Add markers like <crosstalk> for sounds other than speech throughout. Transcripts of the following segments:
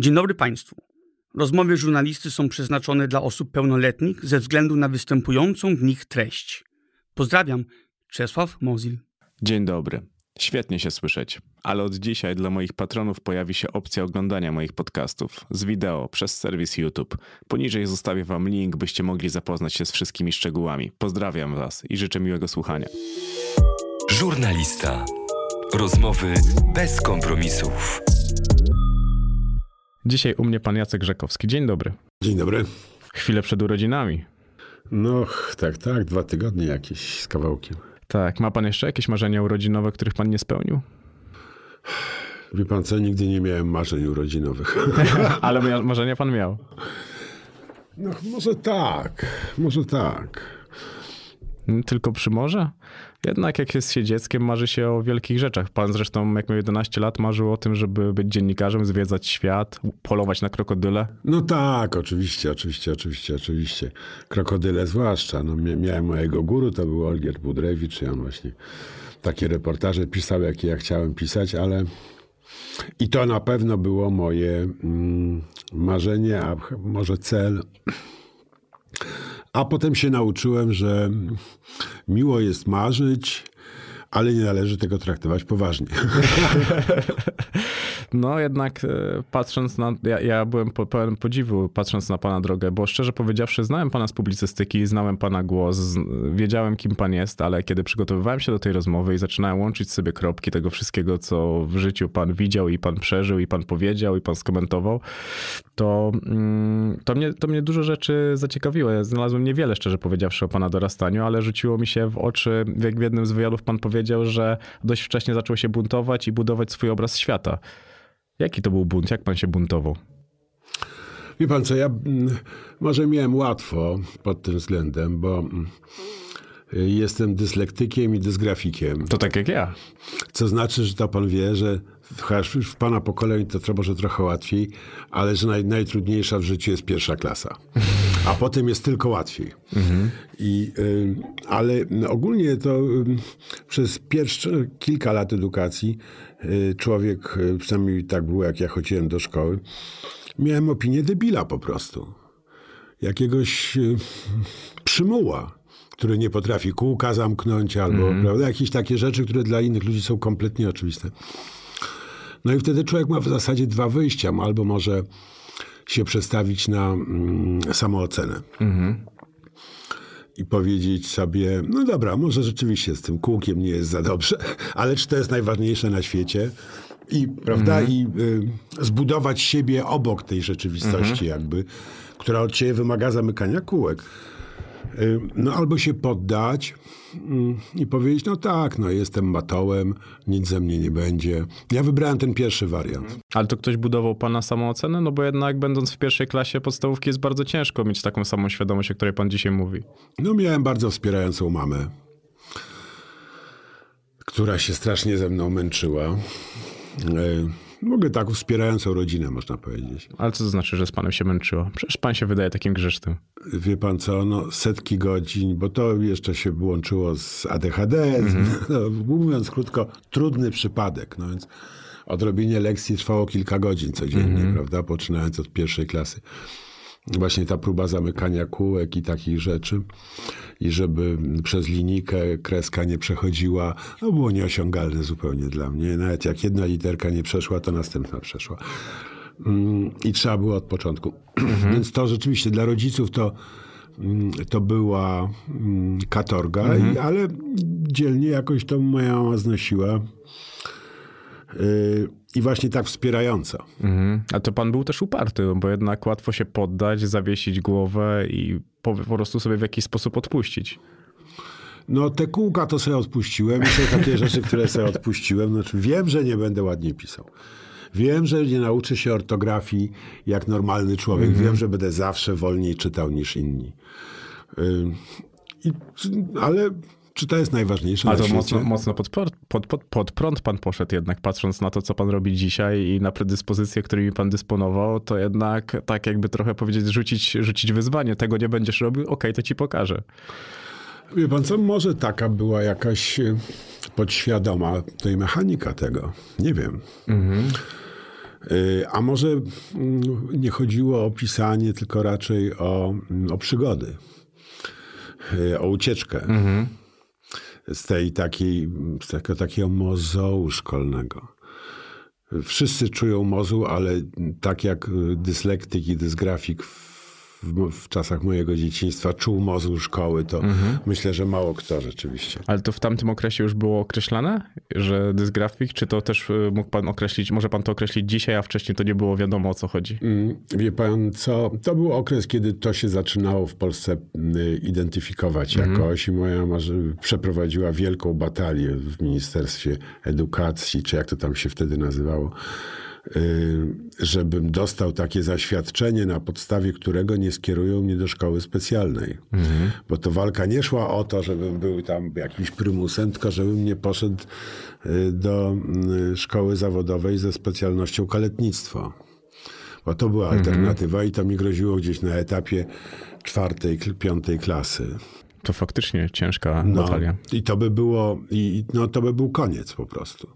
Dzień dobry Państwu. Rozmowy żurnalisty są przeznaczone dla osób pełnoletnich ze względu na występującą w nich treść. Pozdrawiam, Czesław Mozil. Dzień dobry. Świetnie się słyszeć, ale od dzisiaj dla moich patronów pojawi się opcja oglądania moich podcastów z wideo przez serwis YouTube. Poniżej zostawię Wam link, byście mogli zapoznać się z wszystkimi szczegółami. Pozdrawiam Was i życzę miłego słuchania. Żurnalista. Rozmowy bez kompromisów. Dzisiaj u mnie pan Jacek Rzekowski. Dzień dobry. Dzień dobry. Chwilę przed urodzinami. No, tak, tak, dwa tygodnie jakieś z kawałkiem. Tak, ma pan jeszcze jakieś marzenia urodzinowe, których pan nie spełnił? Wie pan co, nigdy nie miałem marzeń urodzinowych. <laughs> Ale marzenia pan miał. No, może tak, może tak. Tylko przy morze? Jednak jak jest się dzieckiem, marzy się o wielkich rzeczach. Pan zresztą, jak miał 11 lat, marzył o tym, żeby być dziennikarzem, zwiedzać świat, polować na krokodyle. No tak, oczywiście, oczywiście, oczywiście, oczywiście. Krokodyle zwłaszcza. No, mia- miałem mojego guru, to był Olgierd Budrewicz i on właśnie takie reportaże pisał, jakie ja chciałem pisać, ale i to na pewno było moje mm, marzenie, a może cel. A potem się nauczyłem, że miło jest marzyć, ale nie należy tego traktować poważnie. <laughs> No jednak e, patrząc na... Ja, ja byłem pełen podziwu patrząc na pana drogę, bo szczerze powiedziawszy znałem pana z publicystyki, znałem pana głos, wiedziałem kim pan jest, ale kiedy przygotowywałem się do tej rozmowy i zaczynałem łączyć sobie kropki tego wszystkiego, co w życiu pan widział i pan przeżył i pan powiedział i pan skomentował, to, mm, to, mnie, to mnie dużo rzeczy zaciekawiło. Ja znalazłem niewiele, szczerze powiedziawszy, o pana dorastaniu, ale rzuciło mi się w oczy, jak w jednym z wywiadów pan powiedział, że dość wcześnie zaczął się buntować i budować swój obraz świata. Jaki to był bunt? Jak pan się buntował? Wie pan co, ja mm, może miałem łatwo pod tym względem, bo mm, jestem dyslektykiem i dysgrafikiem. To tak jak ja. Co znaczy, że to pan wie, że chociaż już w pana pokoleniu to tro- może trochę łatwiej, ale że naj, najtrudniejsza w życiu jest pierwsza klasa. A potem jest tylko łatwiej. I, y, ale ogólnie to y, przez pierwsze kilka lat edukacji człowiek, y, przynajmniej tak było, jak ja chodziłem do szkoły, miałem opinię debila po prostu. Jakiegoś y, przymuła, który nie potrafi kółka zamknąć, albo prawda, jakieś takie rzeczy, które dla innych ludzi są kompletnie oczywiste. No i wtedy człowiek ma w zasadzie dwa wyjścia. Albo może się przestawić na mm, samoocenę. I powiedzieć sobie, no dobra, może rzeczywiście z tym kółkiem nie jest za dobrze, ale czy to jest najważniejsze na świecie? I, prawda, i y, zbudować siebie obok tej rzeczywistości jakby, która od ciebie wymaga zamykania kółek. Y, No albo się poddać mm, i powiedzieć, no tak, no jestem matołem, nic ze mnie nie będzie. Ja wybrałem ten pierwszy wariant. Ale to ktoś budował pana samoocenę? No bo jednak będąc w pierwszej klasie podstawówki jest bardzo ciężko mieć taką samą świadomość, o której pan dzisiaj mówi. No miałem bardzo wspierającą mamę, która się strasznie ze mną męczyła. Mogę tak wspierającą rodzinę, można powiedzieć. Ale co to znaczy, że z panem się męczyło? Przecież pan się wydaje takim grzesznym. Wie pan co, no setki godzin, bo to jeszcze się łączyło z ADHD, z, <laughs> no, mówiąc krótko, trudny przypadek. No więc odrobienie lekcji trwało kilka godzin codziennie, prawda, poczynając od pierwszej klasy. Właśnie ta próba zamykania kółek i takich rzeczy. I żeby przez linijkę kreska nie przechodziła, no było nieosiągalne zupełnie dla mnie. Nawet jak jedna literka nie przeszła, to następna przeszła. Mm, I trzeba było od początku. Więc to rzeczywiście dla rodziców to, mm, to była mm, katorga, i, ale dzielnie jakoś to moja mama znosiła. Yy, I właśnie tak wspierająca. Mhm. A to pan był też uparty, bo jednak łatwo się poddać, zawiesić głowę i po, po prostu sobie w jakiś sposób odpuścić. No te kółka to sobie odpuściłem i są takie rzeczy, które sobie odpuściłem. Znaczy wiem, że nie będę ładnie pisał. Wiem, że nie nauczę się ortografii jak normalny człowiek. Wiem, że będę zawsze wolniej czytał niż inni. Ym, i, ale czy to jest najważniejsze Ale na to świecie? mocno, mocno pod, prąd- pod, pod, pod prąd pan poszedł jednak, patrząc na to, co pan robi dzisiaj i na predyspozycje, którymi pan dysponował, to jednak tak jakby trochę powiedzieć, rzucić, rzucić wyzwanie. Tego nie będziesz robił? Okej, to ci pokażę. Wie pan co, może taka była jakaś e, podświadoma tej mechanika tego. Nie wiem. Y, A może mm, nie chodziło o pisanie, tylko raczej o, mm, o przygody, y, o ucieczkę z tej takiej, z tego takiego mozołu szkolnego. Wszyscy czują mozuł, ale tak jak dyslektyk i dysgrafik w, w, w czasach mojego dzieciństwa czuł mozuł szkoły, to myślę, że mało kto rzeczywiście. Ale to w tamtym okresie już było określane, że dysgrafik, czy to też y, mógł pan określić, może pan to określić dzisiaj, a wcześniej to nie było wiadomo o co chodzi? Mm, Wie pan co, to był okres, kiedy to się zaczynało w Polsce y, identyfikować jakoś i moja mama przeprowadziła wielką batalię w Ministerstwie Edukacji, czy jak to tam się wtedy nazywało, żebym dostał takie zaświadczenie, na podstawie którego nie skierują mnie do szkoły specjalnej. Bo to walka nie szła o to, żebym był tam jakimś prymusem, tylko żebym nie poszedł y, do y, szkoły zawodowej ze specjalnością kaletnictwo. Bo to była alternatywa i to mi groziło gdzieś na etapie czwartej, piątej klasy. To faktycznie ciężka No, batalia. I to by było, i, no to by był koniec po prostu.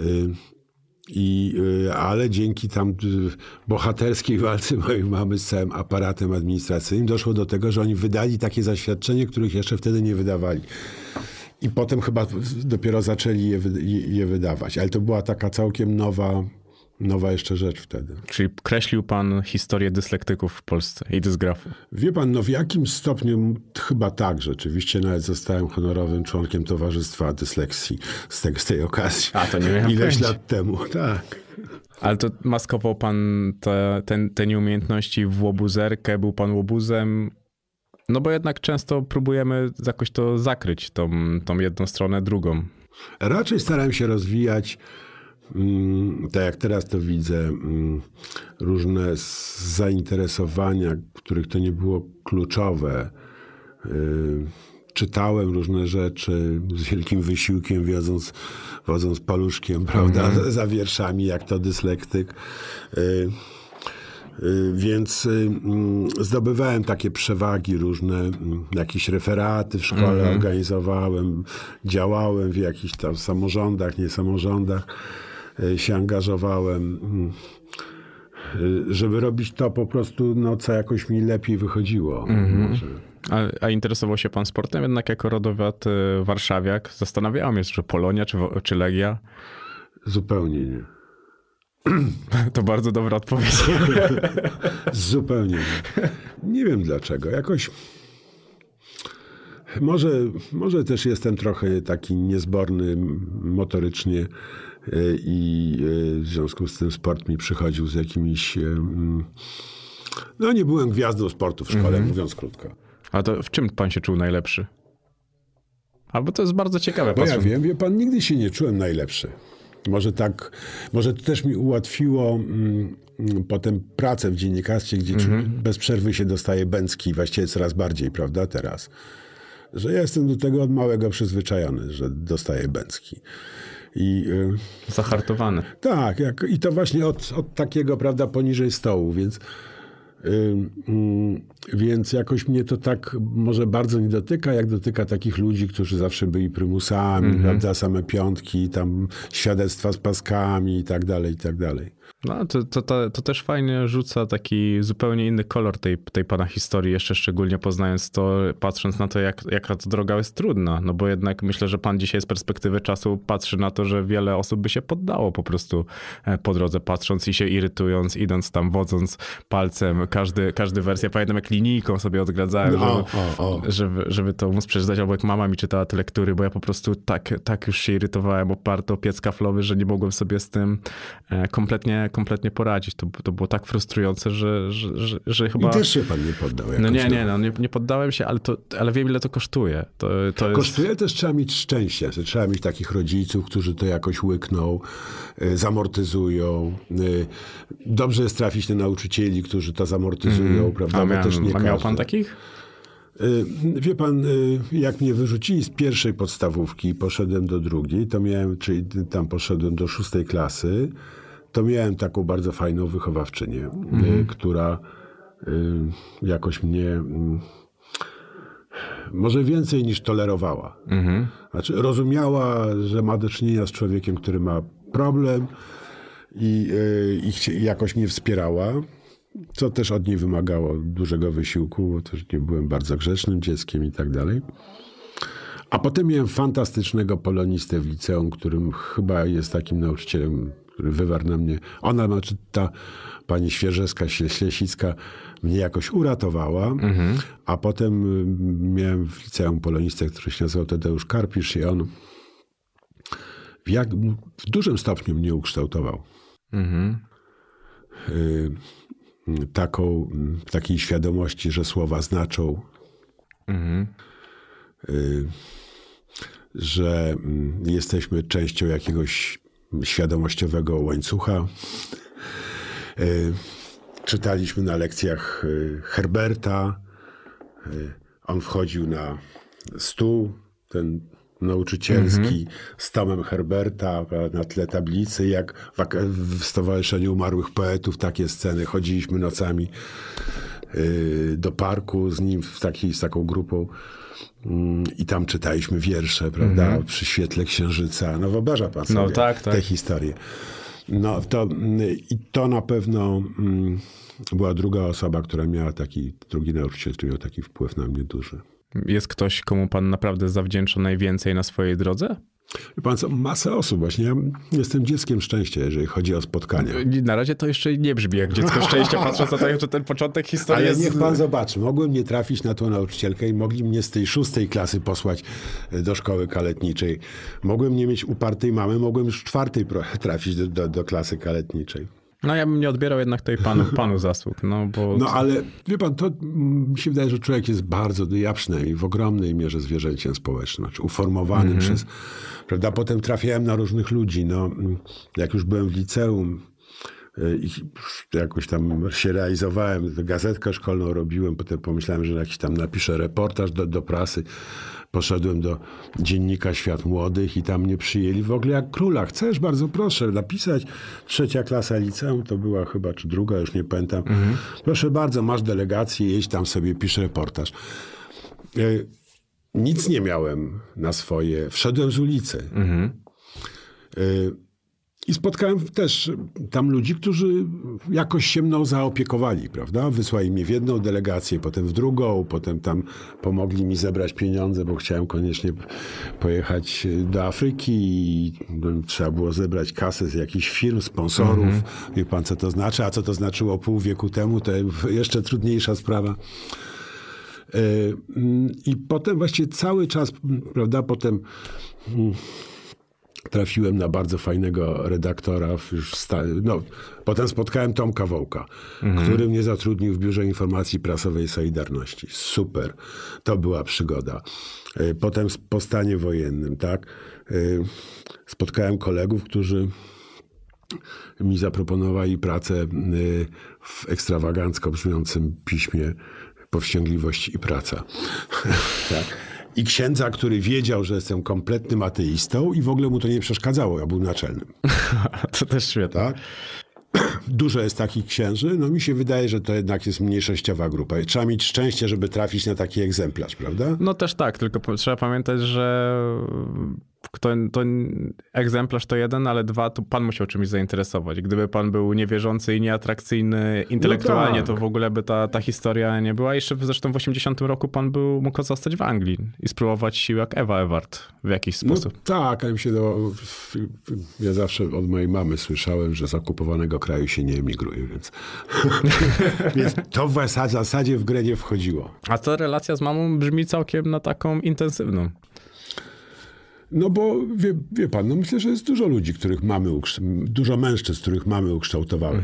Y, I, y, ale dzięki tam y, bohaterskiej walce <laughs> mojej mamy z całym aparatem administracyjnym doszło do tego, że oni wydali takie zaświadczenie, których jeszcze wtedy nie wydawali. I potem chyba dopiero zaczęli je, je, je wydawać. Ale to była taka całkiem nowa, nowa jeszcze rzecz wtedy. Czyli kreślił pan historię dyslektyków w Polsce i dysgrafów. Wie pan, no w jakim stopniu chyba tak, rzeczywiście nawet zostałem honorowym członkiem Towarzystwa Dysleksji z, tego, z tej okazji. A, to nie miałem Ileś pojęcia. lat temu, tak. Ale to maskował pan te, te, te nieumiejętności w łobuzerkę, był pan łobuzem. No bo jednak często próbujemy jakoś to zakryć, tą, tą jedną stronę drugą. Raczej starałem się rozwijać, tak jak teraz to widzę, mm, różne zainteresowania, których to nie było kluczowe. Y, Czytałem różne rzeczy z wielkim wysiłkiem, wodząc, wodząc paluszkiem, prawda, za, za wierszami, jak to dyslektyk. Y, y, Więc mm, zdobywałem takie przewagi różne, mm, jakieś referaty w szkole organizowałem, działałem w jakichś tam samorządach, nie samorządach, y, się angażowałem, mm, y, żeby robić to po prostu, no, co jakoś mi lepiej wychodziło. Może. A, a interesował się pan sportem jednak jako rodowiat y, warszawiak? Zastanawiałem się, czy Polonia, czy, czy Legia. Zupełnie nie. <clears throat> To bardzo dobra odpowiedź. <laughs> Zupełnie nie. Nie wiem dlaczego. Jakoś. Może, może też jestem trochę taki niezborny motorycznie i y, w związku z tym sport mi przychodził z jakimiś. y, mm, No, nie byłem gwiazdą sportu w szkole, mówiąc krótko. A to w czym pan się czuł najlepszy? Albo to jest bardzo ciekawe. Bo ja wiem, wie pan, nigdy się nie czułem najlepszy. Może tak, może to też mi ułatwiło mm, mm, potem pracę w dziennikarstwie, gdzie czu- bez przerwy się dostaje bęcki, właściwie coraz bardziej, prawda, teraz. Że ja jestem do tego od małego przyzwyczajony, że dostaję bęcki. I y, Zahartowany. tak, jak, i to właśnie od, od takiego, prawda, poniżej stołu, więc, ym, mm, więc jakoś mnie to tak może bardzo nie dotyka, jak dotyka takich ludzi, którzy zawsze byli prymusami, prawda, same piątki, tam świadectwa z paskami i tak dalej, i tak dalej. No, to, to, to, to też fajnie rzuca taki zupełnie inny kolor tej, tej pana historii, jeszcze szczególnie poznając to, patrząc na to, jak, jaka to droga jest trudna. No bo jednak myślę, że pan dzisiaj z perspektywy czasu patrzy na to, że wiele osób by się poddało po prostu e, po drodze, patrząc i się irytując, idąc tam, wodząc palcem, każdy, każdy wersja. Pamiętam, jak linijką sobie odgradzałem, No, żeby, o, o. Żeby, żeby to móc przeczytać, albo jak mama mi czytała te lektury, bo ja po prostu tak, tak już się irytowałem oparto o piec kaflowy, że nie mogłem sobie z tym e, kompletnie, kompletnie poradzić. To, to było tak frustrujące, że, że, że, że chyba... I też się pan nie poddał. No nie, nie, no, nie, nie poddałem się, ale, to, ale wiem, ile to kosztuje. To, to jest... Kosztuje też trzeba mieć szczęście. Trzeba mieć takich rodziców, którzy to jakoś łykną, y, zamortyzują. Y, Dobrze jest trafić na nauczycieli, którzy to zamortyzują, prawda? A, bo miałem, też nie a miał pan takich? Y, Wie pan, jak mnie wyrzucili z pierwszej podstawówki i poszedłem do drugiej, to miałem, czyli tam poszedłem do szóstej klasy, to miałem taką bardzo fajną wychowawczynię, y, która y, jakoś mnie mm, może więcej niż tolerowała. Znaczy, rozumiała, że ma do czynienia z człowiekiem, który ma problem i, y, i jakoś mnie wspierała, co też od niej wymagało dużego wysiłku, bo też nie byłem bardzo grzecznym dzieckiem i tak dalej. A potem miałem fantastycznego polonistę w liceum, którym chyba jest takim nauczycielem, który wywarł na mnie. Ona, znaczy ta pani Świeżewska, Ślesicka mnie jakoś uratowała. A potem y, miałem w liceum polonistę, który się nazywał Tadeusz Karpisz i on w, jak, w dużym stopniu mnie ukształtował. Mhm. Y, taką, y, takiej świadomości, że słowa znaczą, Mhm. y, że mm, jesteśmy częścią jakiegoś świadomościowego łańcucha. Y, Czytaliśmy na lekcjach y, Herberta. Y, On wchodził na stół, ten nauczycielski, z tomem Herberta na tle tablicy, jak w, Stowarzyszeniu Umarłych Poetów takie sceny. Chodziliśmy nocami do parku z nim, w takiej, z taką grupą. Mm, I tam czytaliśmy wiersze, prawda? Przy świetle księżyca. No wyobraża pan sobie No tak, tak. te historie. No to, mm, i to na pewno mm, była druga osoba, która miała taki, drugi nauczyciel, który miał taki wpływ na mnie duży. Jest ktoś, komu pan naprawdę zawdzięcza najwięcej na swojej drodze? Pan co, masę osób właśnie. Ja jestem dzieckiem szczęścia, jeżeli chodzi o spotkania. Na razie to jeszcze nie brzmi jak dziecko <laughs> szczęścia, patrząc na to, że ten początek historii Ale jest... niech pan zobaczy, mogłem nie trafić na tą nauczycielkę i mogli mnie z tej szóstej klasy posłać e, do szkoły kaletniczej. Mogłem nie mieć upartej mamy, mogłem już w czwartej <laughs> trafić do, do, do klasy kaletniczej. No ja bym nie odbierał jednak tej panu, <laughs> panu zasług, no bo... No ale wie pan, to mm, mi się wydaje, że człowiek jest bardzo, ja przynajmniej w ogromnej mierze zwierzęciem społecznym, znaczy uformowanym przez, prawda, potem trafiałem na różnych ludzi, no, jak już byłem w liceum y, i jakoś tam się realizowałem, gazetkę szkolną robiłem, potem pomyślałem, że jakiś tam napiszę reportaż do, do prasy, poszedłem do dziennika Świat Młodych i tam mnie przyjęli w ogóle jak króla. Chcesz, bardzo proszę, napisać. Trzecia klasa liceum to była chyba, czy druga, już nie pamiętam. Proszę bardzo, masz delegację, jedź tam sobie, pisz reportaż. Nic nie miałem na swoje. Wszedłem z ulicy. Y, I spotkałem też tam ludzi, którzy jakoś się mną zaopiekowali, prawda? Wysłali mnie w jedną delegację, potem w drugą, potem tam pomogli mi zebrać pieniądze, bo chciałem koniecznie pojechać do Afryki i trzeba było zebrać kasę z jakichś firm, sponsorów. Wie pan, co to znaczy? A co to znaczyło pół wieku temu? To jeszcze trudniejsza sprawa. Y, mm, I potem właściwie cały czas, prawda, potem mm, trafiłem na bardzo fajnego redaktora. Już sta- no, potem spotkałem Tomka Wołka, który mnie zatrudnił w Biurze Informacji Prasowej Solidarności. Super. To była przygoda. Y, Potem po stanie wojennym, tak? Y, Spotkałem kolegów, którzy mi zaproponowali pracę w ekstrawagancko brzmiącym piśmie Powściągliwość i praca. <laughs> tak. I księdza, który wiedział, że jestem kompletnym ateistą i w ogóle mu to nie przeszkadzało, ja był naczelnym. <laughs> To też świetne. Tak? <clears throat> Dużo jest takich księży. No mi się wydaje, że to jednak jest mniejszościowa grupa. I trzeba mieć szczęście, żeby trafić na taki egzemplarz, prawda? No też tak, tylko trzeba pamiętać, że to, to egzemplarz to jeden, ale dwa, to pan musiał czymś zainteresować. Gdyby pan był niewierzący i nieatrakcyjny intelektualnie, tak. to w ogóle by ta, ta historia nie była. Jeszcze zresztą w 80 roku pan był, mógł zostać w Anglii i spróbować sił jak Ewa Ewart w jakiś No sposób. tak, ale mi się ja zawsze od mojej mamy słyszałem, że z okupowanego kraju się nie emigruje, więc, <laughs> więc to w zas- zasadzie w grę nie wchodziło. A ta relacja z mamą brzmi całkiem na taką intensywną. No bo wie, wie pan, no myślę, że jest dużo ludzi, których mamy, dużo mężczyzn, których mamy ukształtowały.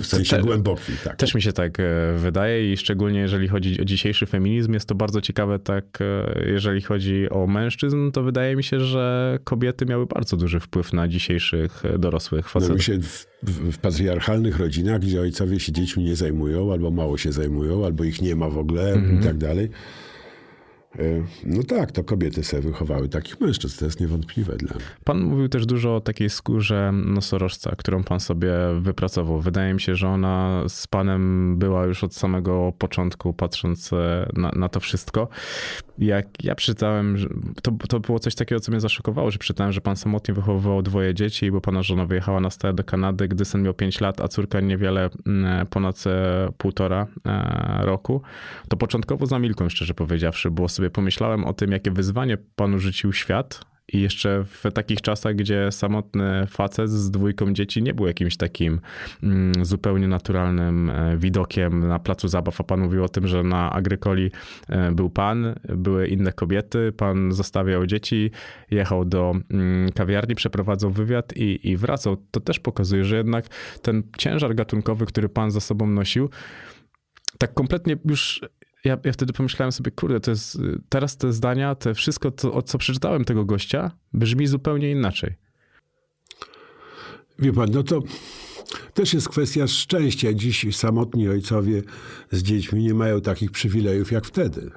W sensie te- głębokim, tak. Też mi się tak e, wydaje i szczególnie jeżeli chodzi o dzisiejszy feminizm, jest to bardzo ciekawe tak, e, jeżeli chodzi o mężczyzn, to wydaje mi się, że kobiety miały bardzo duży wpływ na dzisiejszych e, dorosłych No facetów. mi się w, w, w patriarchalnych rodzinach, gdzie ojcowie się dziećmi nie zajmują, albo mało się zajmują, albo ich nie ma w ogóle i tak dalej. E, No tak, to kobiety sobie wychowały takich mężczyzn, to jest niewątpliwe dla mnie. Pan mówił też dużo o takiej skórze nosorożca, którą pan sobie wypracował. Wydaje mi się, że ona z panem była już od samego początku, patrząc e, na, na to wszystko. Jak ja przeczytałem, to, to było coś takiego, co mnie zaszokowało, że przeczytałem, że pan samotnie wychowywał dwoje dzieci, bo pana żona wyjechała na stałe do Kanady, gdy syn miał 5 lat, a córka niewiele mm, ponad e, półtora e, roku. To początkowo zamilkłem, szczerze powiedziawszy, bo sobie pomyślałem o tym, jakie wyzwanie panu rzucił świat, i jeszcze w takich czasach, gdzie samotny facet z dwójką dzieci nie był jakimś takim mm, zupełnie naturalnym e, widokiem na placu zabaw, a pan mówił o tym, że na Agrykoli e, był pan, były inne kobiety, pan zostawiał dzieci, jechał do mm, kawiarni, przeprowadzał wywiad i, i wracał. To też pokazuje, że jednak ten ciężar gatunkowy, który pan za sobą nosił, tak kompletnie już ja, ja wtedy pomyślałem sobie, kurde, to jest, teraz te zdania, te wszystko, to, co przeczytałem tego gościa, brzmi zupełnie inaczej. Wie pan, no to też jest kwestia szczęścia. Dziś samotni ojcowie z dziećmi nie mają takich przywilejów jak wtedy.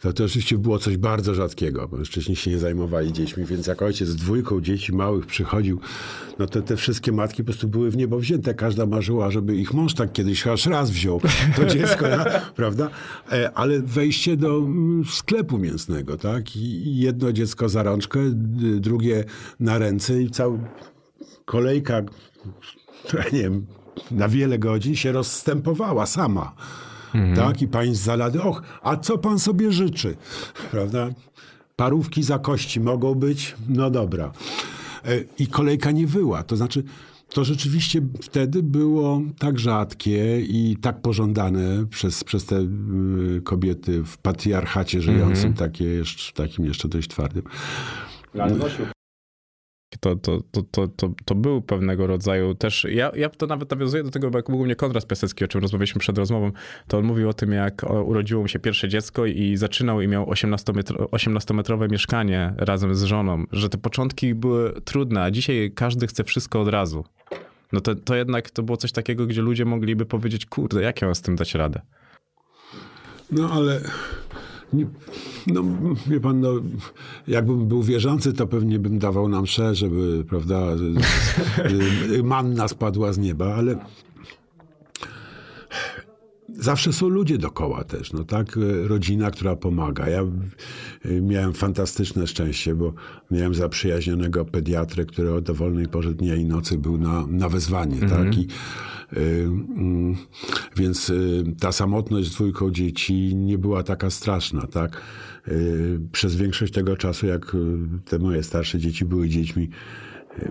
To, to oczywiście było coś bardzo rzadkiego, bo mężczyźni się nie zajmowali dziećmi, więc jak ojciec z dwójką dzieci małych przychodził, no to te wszystkie matki po prostu były w niebo wzięte. Każda marzyła, żeby ich mąż tak kiedyś chociaż raz wziął to <laughs> dziecko, prawda? E, ale wejście do mm, sklepu mięsnego, tak? I jedno dziecko za rączkę, drugie na ręce i cała kolejka, nie wiem, na wiele godzin się rozstępowała sama. Mhm. Tak? I pani z zalady, och, a co pan sobie życzy? Prawda? Parówki za kości mogą być? No dobra. E, I kolejka nie wyła. To znaczy, to rzeczywiście wtedy było tak rzadkie i tak pożądane przez, przez te y, kobiety w patriarchacie żyjącym, mhm. takie jeszcze, takim jeszcze dość twardym. Ale nosił to, to, to, to, to, był pewnego rodzaju też, ja, ja to nawet nawiązuję do tego, bo jak mówił mnie Konrad Piasecki, o czym rozmawialiśmy przed rozmową, to on mówił o tym, jak urodziło mu się pierwsze dziecko i zaczynał i miał 18-metrowe mieszkanie razem z żoną, że te początki były trudne, a dzisiaj każdy chce wszystko od razu. No to, to jednak to było coś takiego, gdzie ludzie mogliby powiedzieć, kurde, jak ja mam z tym dać radę? No ale no, wie pan, no, jakbym był wierzący, to pewnie bym dawał nam mszę, żeby, prawda, manna spadła z nieba, ale zawsze są ludzie dokoła też, no tak, rodzina, która pomaga. Ja miałem fantastyczne szczęście, bo miałem zaprzyjaźnionego pediatrę, który o dowolnej porze dnia i nocy był na, na wezwanie, mm -hmm. tak, i y, mm, więc y, ta samotność z dwójką dzieci nie była taka straszna, tak. Y, przez większość tego czasu, jak te moje starsze dzieci były dziećmi,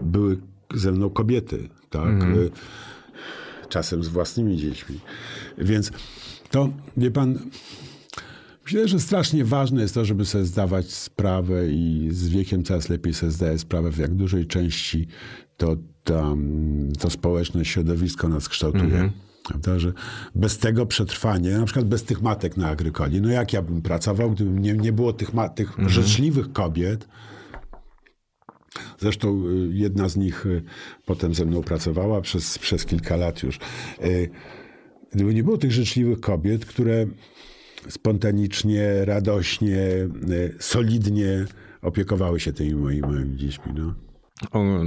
były ze mną kobiety, tak. Mm -hmm czasem z własnymi dziećmi. Więc to, wie pan, myślę, że strasznie ważne jest to, żeby sobie zdawać sprawę i z wiekiem coraz lepiej sobie zdaję sprawę, w jak dużej części to, to, to społeczne środowisko nas kształtuje. Mm -hmm. Prawda, że bez tego przetrwania, na przykład bez tych matek na agrykoli, no jak ja bym pracował, gdyby nie, nie było tych, ma, tych mm -hmm. życzliwych kobiet, Zresztą y, jedna z nich y, potem ze mną pracowała przez, przez kilka lat już. Gdyby nie było tych życzliwych kobiet, które spontanicznie, radośnie, solidnie opiekowały się tymi moimi, moimi dziećmi. No.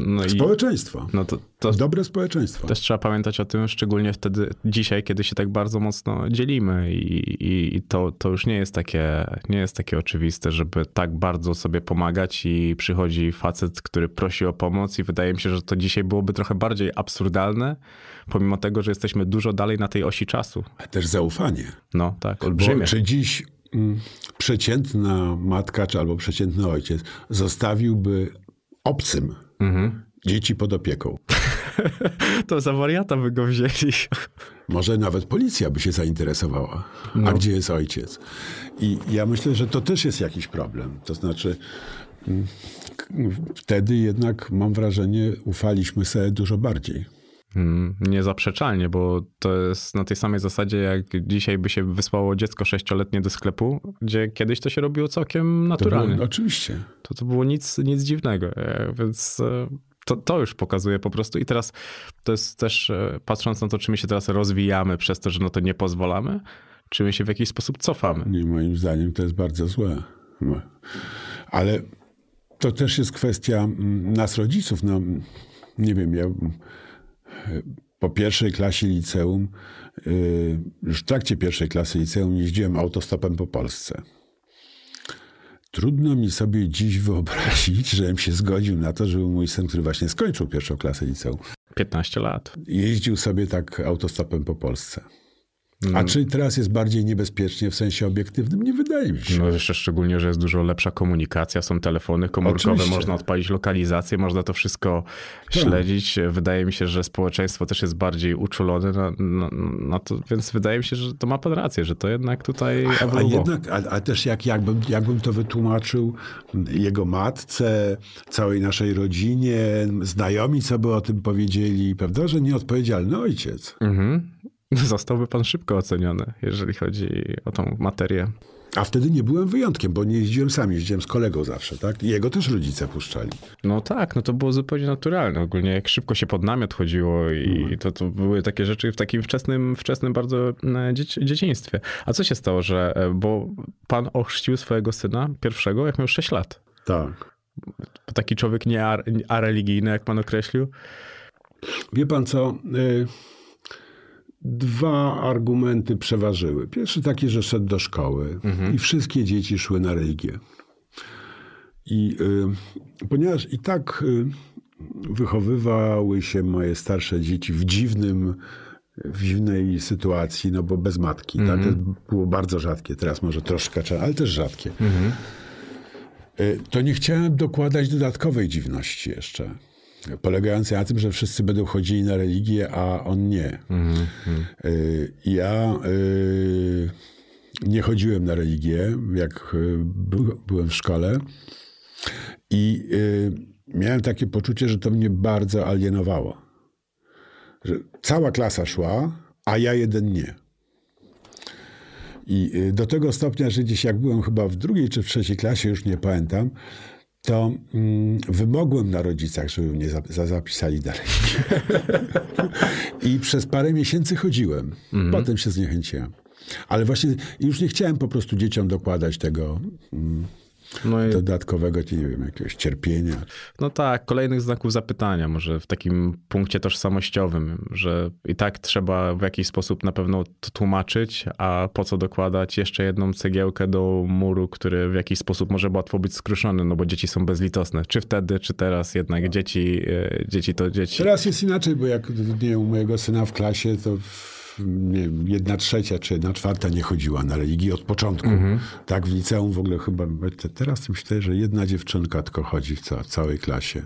No społeczeństwo. No to, to, Dobre społeczeństwo. Też trzeba pamiętać o tym, szczególnie wtedy, dzisiaj, kiedy się tak bardzo mocno dzielimy i, i, i, to, to już nie jest, takie, nie jest takie oczywiste, żeby tak bardzo sobie pomagać i przychodzi facet, który prosi o pomoc i wydaje mi się, że to dzisiaj byłoby trochę bardziej absurdalne, pomimo tego, że jesteśmy dużo dalej na tej osi czasu. A też zaufanie. No tak, olbrzymie. Bo, czy dziś mm, przeciętna matka czy albo przeciętny ojciec zostawiłby obcym mhm. dzieci pod opieką. <laughs> to za wariata by go wzięli. <laughs> Może nawet policja by się zainteresowała. No. A gdzie jest ojciec? I ja myślę, że to też jest jakiś problem. To znaczy, mm, wtedy jednak mam wrażenie, ufaliśmy sobie dużo bardziej. Mm, niezaprzeczalnie, bo to jest na tej samej zasadzie, jak dzisiaj by się wysłało dziecko sześcioletnie do sklepu, gdzie kiedyś to się robiło całkiem naturalnie. Było, oczywiście. To, to było nic, nic dziwnego, e, więc e, to, to już pokazuje po prostu. I teraz to jest też, e, patrząc na to, czy my się teraz rozwijamy przez to, że no to nie pozwalamy, czy my się w jakiś sposób cofamy. Nie, moim zdaniem to jest bardzo złe. No. Ale to też jest kwestia mm, nas rodziców. No, nie wiem, ja po pierwszej klasie liceum, y, już w trakcie pierwszej klasy liceum jeździłem autostopem po Polsce. Trudno mi sobie dziś wyobrazić, żebym się zgodził na to, żeby mój syn, który właśnie skończył pierwszą klasę liceum, 15 lat. jeździł sobie tak autostopem po Polsce. Mm. A czy teraz jest bardziej niebezpiecznie w sensie obiektywnym? Nie wydaje mi się. No jeszcze szczególnie, że jest dużo lepsza komunikacja, są telefony komórkowe, Oczywiście. można odpalić lokalizację, można to wszystko Tak. śledzić. Wydaje mi się, że społeczeństwo też jest bardziej uczulone na, na, na to, więc wydaje mi się, że to ma pan rację, że to jednak tutaj A ewoluowało. jednak, a, a też jak, jakbym, jakbym to wytłumaczył jego matce, całej naszej rodzinie, znajomi, co by o tym powiedzieli, prawda, że nieodpowiedzialny ojciec. Mhm. <laughs> Zostałby pan szybko oceniony, jeżeli chodzi o tą materię. A wtedy nie byłem wyjątkiem, bo nie jeździłem sam, jeździłem z kolegą zawsze, tak? I jego też rodzice puszczali. No tak, no to było zupełnie naturalne. Ogólnie jak szybko się pod namiot chodziło i to, to były takie rzeczy w takim wczesnym, wczesnym bardzo e, dzieci, dzieciństwie. A co się stało, że, e, bo pan ochrzcił swojego syna pierwszego, jak miał 6 lat. Tak. Taki człowiek nie a- areligijny, jak pan określił. Wie pan co? Dwa argumenty przeważyły. Pierwszy taki, że szedł do szkoły i wszystkie dzieci szły na religię. I y, ponieważ i tak y, wychowywały się moje starsze dzieci w dziwnym, w dziwnej sytuacji, no bo bez matki. Tak? To było bardzo rzadkie, teraz może troszkę, ale też rzadkie. Y, to nie chciałem dokładać dodatkowej dziwności jeszcze. Polegającej na tym, że wszyscy będą chodzili na religię, a on nie. Y, Ja y, nie chodziłem na religię, jak y, by- byłem w szkole. I miałem takie poczucie, że to mnie bardzo alienowało. Że cała klasa szła, a ja jeden nie. I do tego stopnia, że gdzieś jak byłem chyba w drugiej czy w trzeciej klasie, już nie pamiętam, to mm, wymogłem na rodzicach, żeby mnie za, za, zapisali dalej. I przez parę miesięcy chodziłem. Potem się zniechęciłem. Ale właśnie już nie chciałem po prostu dzieciom dokładać tego mm, No, i, dodatkowego, nie wiem, jakiegoś cierpienia. no tak, kolejnych znaków zapytania, może w takim punkcie tożsamościowym, że i tak trzeba w jakiś sposób na pewno to tłumaczyć, a po co dokładać jeszcze jedną cegiełkę do muru, który w jakiś sposób może łatwo być skruszony, no bo dzieci są bezlitosne. Czy wtedy, czy teraz jednak dzieci, e, dzieci to dzieci. Teraz jest inaczej, bo jak nie u mojego syna w klasie, to w, wiem, jedna trzecia czy jedna czwarta nie chodziła na religię od początku. Tak, w liceum w ogóle chyba, te- teraz myślę, że jedna dziewczynka tylko chodzi w ca- całej klasie.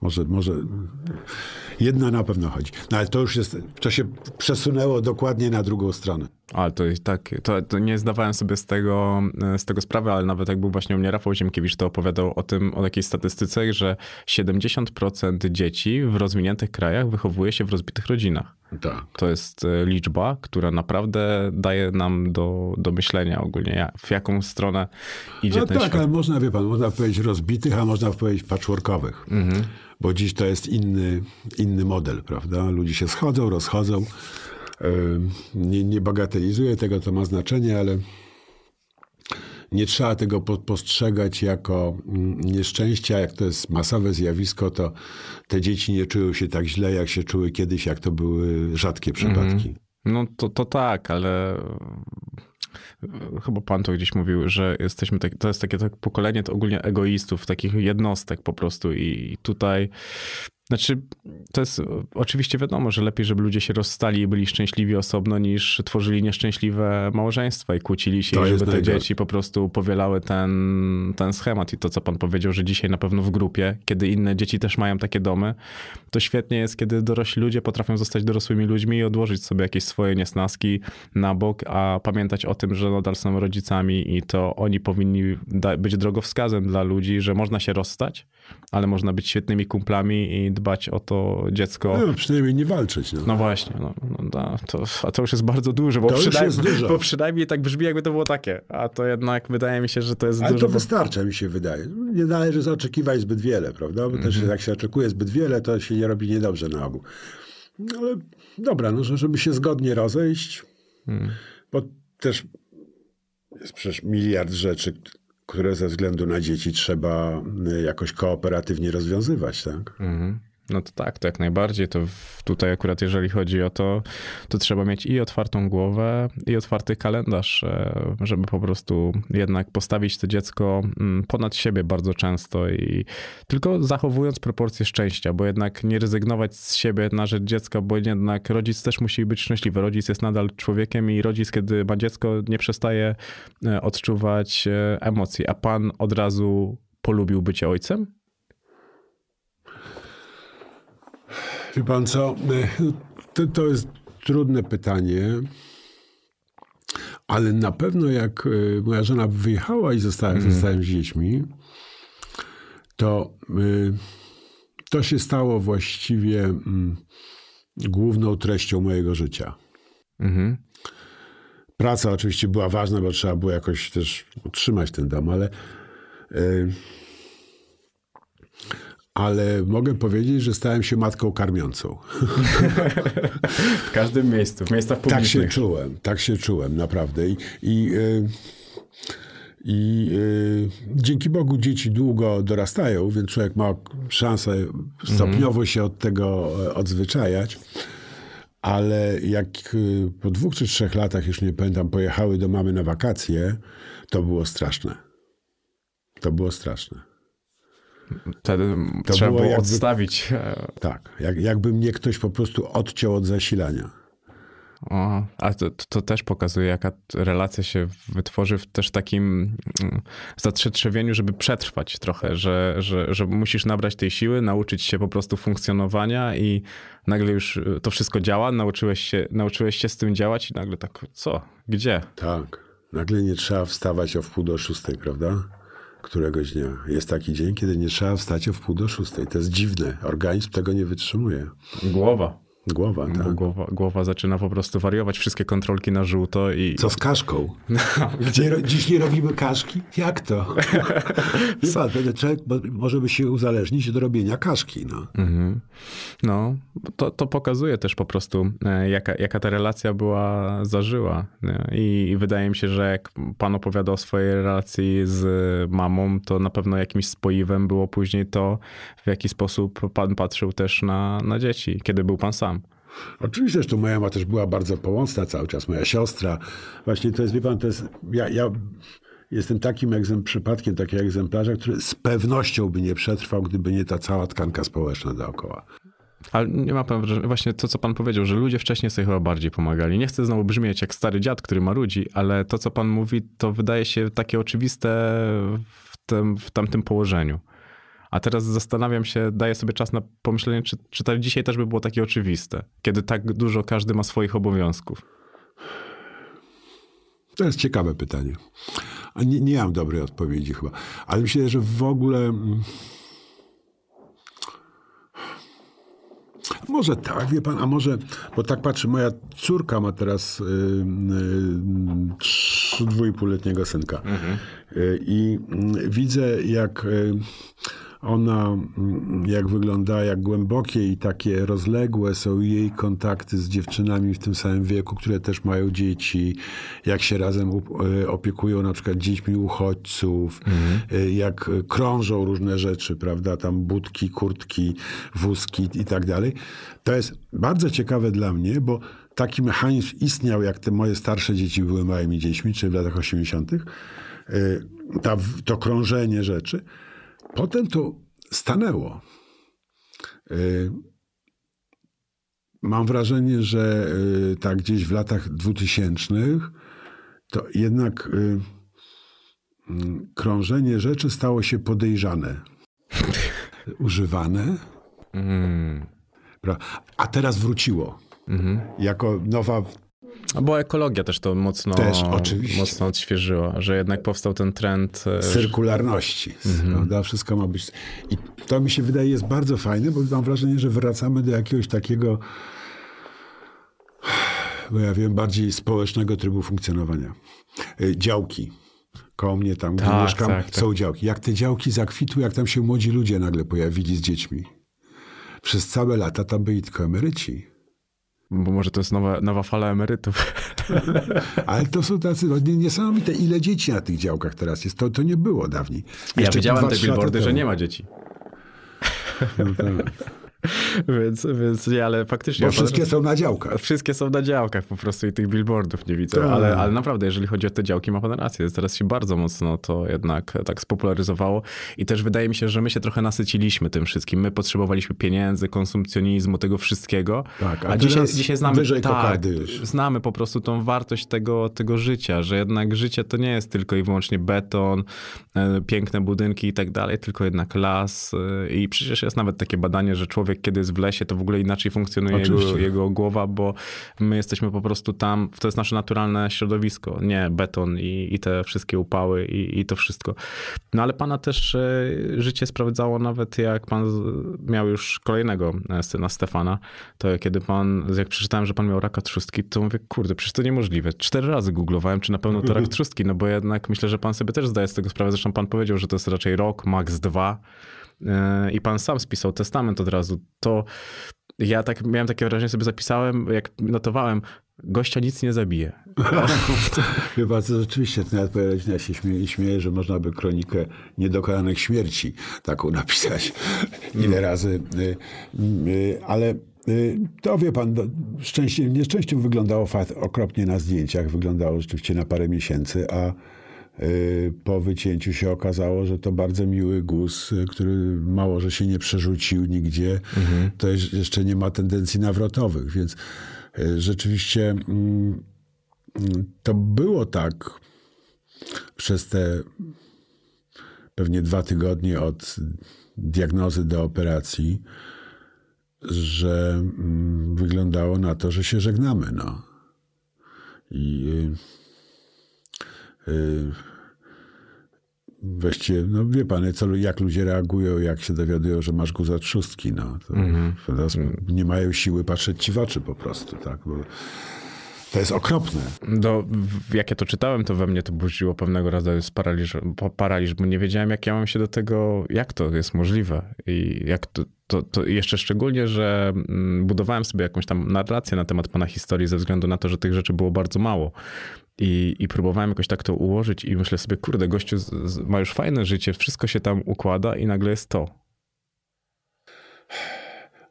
Może, może jedna na pewno chodzi. No ale to już jest, to się przesunęło dokładnie na drugą stronę. Ale to jest tak, to, to nie zdawałem sobie z tego, z tego sprawy, ale nawet jak był właśnie u mnie Rafał Ziemkiewicz, to opowiadał o tym, o takiej statystyce, że 70% dzieci w rozwiniętych krajach wychowuje się w rozbitych rodzinach. Tak. To jest e, liczba, która naprawdę daje nam do, do myślenia ogólnie, w jaką stronę idzie No ten tak, świat. ale można, wie pan, można powiedzieć rozbitych, a można powiedzieć patchworkowych. Mhm. Bo dziś to jest inny, inny model, prawda? Ludzie się schodzą, rozchodzą. Nie, nie bagatelizuję tego, to ma znaczenie, ale nie trzeba tego po- postrzegać jako mm, nieszczęście, a jak to jest masowe zjawisko, to te dzieci nie czują się tak źle, jak się czuły kiedyś, jak to były rzadkie przypadki. No to, to tak, ale e, chyba pan to gdzieś mówił, że jesteśmy tak, to jest takie tak pokolenie to ogólnie egoistów, takich jednostek po prostu i tutaj znaczy, to jest oczywiście wiadomo, że lepiej, żeby ludzie się rozstali i byli szczęśliwi osobno, niż tworzyli nieszczęśliwe małżeństwa i kłócili się, To i żeby te najgorsze. dzieci po prostu powielały ten, ten schemat. I to, co pan powiedział, że dzisiaj na pewno w grupie, kiedy inne dzieci też mają takie domy, to świetnie jest, kiedy dorośli ludzie potrafią zostać dorosłymi ludźmi i odłożyć sobie jakieś swoje niesnaski na bok, a pamiętać o tym, że nadal są rodzicami i to oni powinni być drogowskazem dla ludzi, że można się rozstać, ale można być świetnymi kumplami i dbać o to dziecko. No, przynajmniej nie walczyć. No. No właśnie, no, no to, a to już jest bardzo dużo, bo, przynajmniej, jest dużo. bo przynajmniej tak brzmi, jakby to było takie, a to jednak wydaje mi się, że to jest Ale dużo. to wystarcza, mi się wydaje. Nie należy oczekiwać zbyt wiele, prawda? Bo też jak się oczekuje zbyt wiele, to się nie robi niedobrze na ogół. No ale dobra, no, że- żeby się zgodnie rozejść, bo też jest przecież miliard rzeczy, które ze względu na dzieci trzeba y, jakoś kooperatywnie rozwiązywać, tak? Mhm. No to tak, to jak najbardziej. To tutaj akurat jeżeli chodzi o to, to trzeba mieć i otwartą głowę, i otwarty kalendarz, e, żeby po prostu jednak postawić to dziecko mm, ponad siebie bardzo często i tylko zachowując proporcje szczęścia, bo jednak nie rezygnować z siebie na rzecz dziecka, bo jednak rodzic też musi być szczęśliwy. Rodzic jest nadal człowiekiem i rodzic, kiedy ma dziecko, nie przestaje e, odczuwać e, emocji. A pan od razu polubił bycie ojcem? Wie pan co, to, to jest trudne pytanie, ale na pewno jak y, moja żona wyjechała i zostałem, zostałem z dziećmi, to y, to się stało właściwie mm, główną treścią mojego życia. Mhm. Praca oczywiście była ważna, bo trzeba było jakoś też utrzymać ten dom, ale. Ale mogę powiedzieć, że stałem się matką karmiącą. <laughs> W każdym miejscu, w miejscach Tak się publicznych. czułem, tak się czułem, naprawdę. I, i, y, i y, dzięki Bogu dzieci długo dorastają, więc człowiek ma szansę stopniowo się od tego e, odzwyczajać. Ale jak po dwóch czy trzech latach, już nie pamiętam, pojechały do mamy na wakacje, to było straszne. To było straszne. Wtedy To trzeba było jakby- odstawić. e, Tak, jak, jakby mnie ktoś po prostu odciął od zasilania. O, a to, to też pokazuje, jaka relacja się wytworzy w też takim mm, zatrzetrzewieniu, żeby przetrwać trochę, że, że, że musisz nabrać tej siły, nauczyć się po prostu funkcjonowania i nagle już y, to wszystko działa, nauczyłeś się, nauczyłeś się z tym działać i nagle tak, co, gdzie? Tak. Nagle nie trzeba wstawać o wpół do szóstej, prawda? Któregoś dnia. Jest taki dzień, kiedy nie trzeba wstać o wpół do szóstej. To jest dziwne. Organizm tego nie wytrzymuje. Głowa. Głowa, tak. głowa, głowa zaczyna po prostu wariować, wszystkie kontrolki na żółto i... Co z kaszką? Nie, ro- dziś nie robimy kaszki? Jak to? <laughs> Wie pan, ten człowiek mo- może by się uzależnić do robienia kaszki. No. Mhm. No, to, to pokazuje też po prostu, e, jaka, jaka ta relacja była zażyła. nie? I, I wydaje mi się, że jak pan opowiada o swojej relacji z mamą, to na pewno jakimś spoiwem było później to, w jaki sposób pan patrzył też na, na dzieci, kiedy był pan sam. Oczywiście, to moja mama też była bardzo pomocna cały czas, moja siostra. Właśnie to jest, wie pan, to jest, ja, ja jestem takim egzem, przypadkiem takiego egzemplarza, który z pewnością by nie przetrwał, gdyby nie ta cała tkanka społeczna dookoła. Ale nie ma pan wrażenia, właśnie to, co pan powiedział, że ludzie wcześniej sobie chyba bardziej pomagali. Nie chcę znowu brzmieć jak stary dziad, który ma ludzi, ale to, co pan mówi, to wydaje się takie oczywiste w, tym, w tamtym położeniu. A teraz zastanawiam się, daję sobie czas na pomyślenie, czy, czy to dzisiaj też by było takie oczywiste, kiedy tak dużo każdy ma swoich obowiązków. To jest ciekawe pytanie. Nie, nie mam dobrej odpowiedzi chyba. Ale myślę, że w ogóle. mm, Może tak, wie pan, a może, bo tak patrzę, moja córka ma teraz y, y, dwójpółletniego synka. Y, I mm, widzę, jak ona, mm, jak wygląda, jak głębokie i takie rozległe są jej kontakty z dziewczynami w tym samym wieku, które też mają dzieci, jak się razem y, opiekują na przykład dziećmi uchodźców, y, jak y, krążą różne rzeczy, prawda, tam budki, kurtki, wózki i tak dalej. To jest bardzo ciekawe dla mnie, bo taki mechanizm istniał, jak te moje starsze dzieci były małymi dziećmi, czyli w latach 80. y, Ta, to krążenie rzeczy. Potem to stanęło. Y, Mam wrażenie, że y, tak gdzieś w latach 2000 to jednak y, mm, krążenie rzeczy stało się podejrzane. Używane, Mm. a teraz wróciło. Jako nowa A Bo ekologia też to mocno, Też, oczywiście. mocno odświeżyła, że jednak powstał ten trend. e, cyrkularności. Prawda? Wszystko ma być. I to mi się wydaje jest bardzo fajne, bo mam wrażenie, że wracamy do jakiegoś takiego, bo ja wiem, bardziej społecznego trybu funkcjonowania. Y, Działki. Koło mnie tam, gdzie Tak, mieszkam, tak, tak. są działki. Jak te działki zakwitły, jak tam się młodzi ludzie nagle pojawili z dziećmi. Przez całe lata tam byli tylko emeryci. Bo może to jest nowa, nowa fala emerytów. <laughs> Ale to są tacy no, nie- niesamowite, ile dzieci na tych działkach teraz jest. To, to nie było dawniej. Ja Jeszcze widziałem dwa, te billboardy, że nie ma dzieci. No tak. <laughs> więc, więc nie, ale faktycznie... Bo wszystkie są na działkach. Wszystkie są na działkach po prostu i tych billboardów nie widzę. Tak. Ale, ale naprawdę, jeżeli chodzi o te działki, ma pan rację. Teraz się bardzo mocno to jednak tak spopularyzowało i też wydaje mi się, że my się trochę nasyciliśmy tym wszystkim. My potrzebowaliśmy pieniędzy, konsumpcjonizmu, tego wszystkiego. Tak, a a dzisiaj, dzisiaj znamy, tak, znamy po prostu tą wartość tego, tego życia, że jednak życie to nie jest tylko i wyłącznie beton, e, piękne budynki i tak dalej, tylko jednak las. e, I przecież jest nawet takie badanie, że człowiek, kiedy jest w lesie, to w ogóle inaczej funkcjonuje jego, jego głowa, bo my jesteśmy po prostu tam, to jest nasze naturalne środowisko, nie beton i, i te wszystkie upały i, i to wszystko. No ale pana też e, życie sprawdzało nawet jak pan miał już kolejnego e, syna Stefana, to kiedy pan, jak przeczytałem, że pan miał raka trzustki, to mówię, kurde, przecież to niemożliwe. Cztery razy googlowałem, czy na pewno to rak <laughs> trzustki, no bo jednak myślę, że pan sobie też zdaje z tego sprawę, zresztą pan powiedział, że to jest raczej rok, maks dwa i pan sam spisał testament od razu, to ja tak miałem takie wrażenie, sobie zapisałem, jak notowałem, gościa nic nie zabije. <laughs> Chyba to rzeczywiście, to nawet powiedzieć, ja się śmieję, śmieję, że można by kronikę niedokonanych śmierci taką napisać <laughs> ile razy. y, y, Ale to wie pan, szczęście, nieszczęściem wyglądało okropnie na zdjęciach, wyglądało rzeczywiście na parę miesięcy, a po wycięciu się okazało, że to bardzo miły guz, y, który mało, że się nie przerzucił nigdzie, to jeż- jeszcze nie ma tendencji nawrotowych, więc y, rzeczywiście mm, to było tak przez te pewnie dwa tygodnie od diagnozy do operacji, że mm, wyglądało na to, że się żegnamy. No. I y, y, weźcie, no wie pan, co, jak ludzie reagują, jak się dowiadują, że masz guza trzustki. No. Teraz nie mają siły patrzeć ci w oczy po prostu. Tak? Bo to jest okropne. Do, w- jak ja to czytałem, to we mnie to budziło pewnego rodzaju paraliż, paraliż, bo nie wiedziałem, jak ja mam się do tego, jak to jest możliwe. I jak to, to, to jeszcze szczególnie, że mm, budowałem sobie jakąś tam narrację na temat pana historii ze względu na to, że tych rzeczy było bardzo mało. I, I próbowałem jakoś tak to ułożyć i myślę sobie, kurde, gościu z, z, ma już fajne życie, wszystko się tam układa i nagle jest to.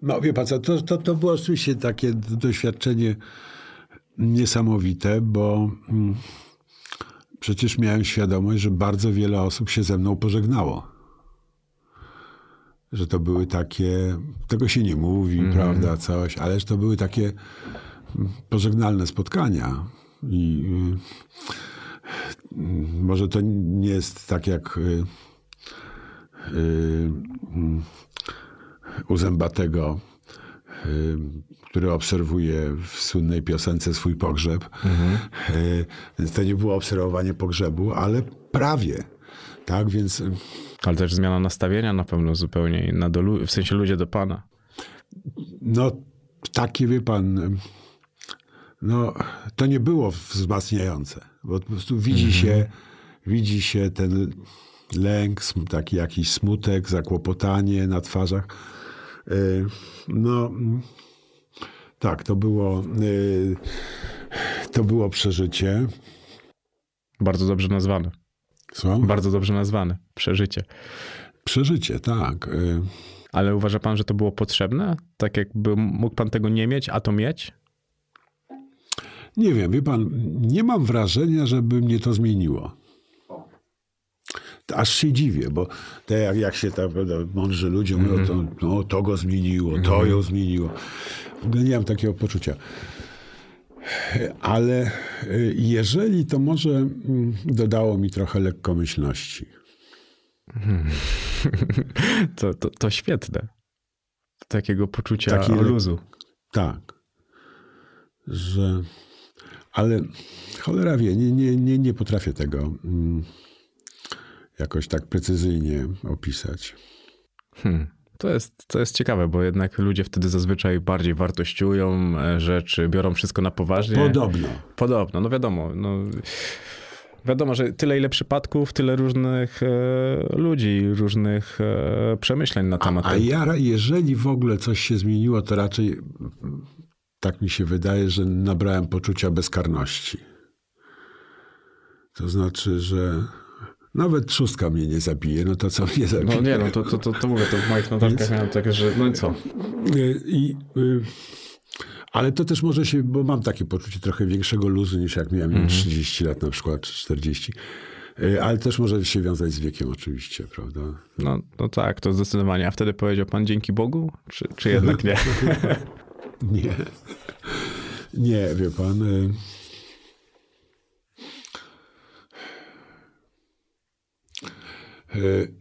No wie pan co, to, to, to było oczywiście takie doświadczenie niesamowite, bo mm, przecież miałem świadomość, że bardzo wiele osób się ze mną pożegnało. Że to były takie, tego się nie mówi, prawda, coś, ale że to były takie mm, pożegnalne spotkania. I y, y, może to nie jest tak jak y, u Zębatego, który obserwuje w słynnej piosence swój pogrzeb. Y, Więc to nie było obserwowanie pogrzebu, ale prawie. Tak, więc Ale też zmiana nastawienia na pewno zupełnie inna, do, w sensie ludzie do pana. no takie, wie pan, no to nie było wzmacniające, bo po prostu widzi się, widzi się ten lęk, taki jakiś smutek, zakłopotanie na twarzach. Y, No, tak, to było, y, to było przeżycie. Bardzo dobrze nazwane. Co? Bardzo dobrze nazwane. Przeżycie. Przeżycie, tak. Y, Ale uważa pan, że to było potrzebne? Tak jakby mógł pan tego nie mieć, a to mieć? Nie wiem, wie pan, nie mam wrażenia, żeby mnie to zmieniło. Aż się dziwię, bo te jak, jak się tam prawda, mądrzy ludzie mówią, to, no, to go zmieniło, to ją zmieniło. W ogóle nie mam takiego poczucia. Ale y, jeżeli, to może mm, dodało mi trochę lekkomyślności. <laughs> To, to, to świetne. Takiego poczucia Taki luzu. Tak. Że. Ale cholera wie, nie, nie, nie, nie potrafię tego mm, jakoś tak precyzyjnie opisać. Hmm. To jest, to jest ciekawe, bo jednak ludzie wtedy zazwyczaj bardziej wartościują e, rzeczy, biorą wszystko na poważnie. Podobno. Podobno, no wiadomo. No, wiadomo, że tyle ile przypadków, tyle różnych e, ludzi, różnych e, przemyśleń na temat A tego. ja, jeżeli w ogóle coś się zmieniło, to raczej tak mi się wydaje, że nabrałem poczucia bezkarności. To znaczy, że Nawet trzustka mnie nie zabije, no to co mnie zabije? No nie, no to, to, to, to mówię, to w moich notatkach miałem takie, że no i co? Y, I, y, ale to też może się, bo mam takie poczucie trochę większego luzu niż jak miałem Mhm. 30 lat na przykład, czy 40. Y, Ale też może się wiązać z wiekiem oczywiście, prawda? No, no tak, to zdecydowanie. A wtedy powiedział pan dzięki Bogu? Czy, czy jednak nie? <laughs> Nie. Nie, wie pan. y, y,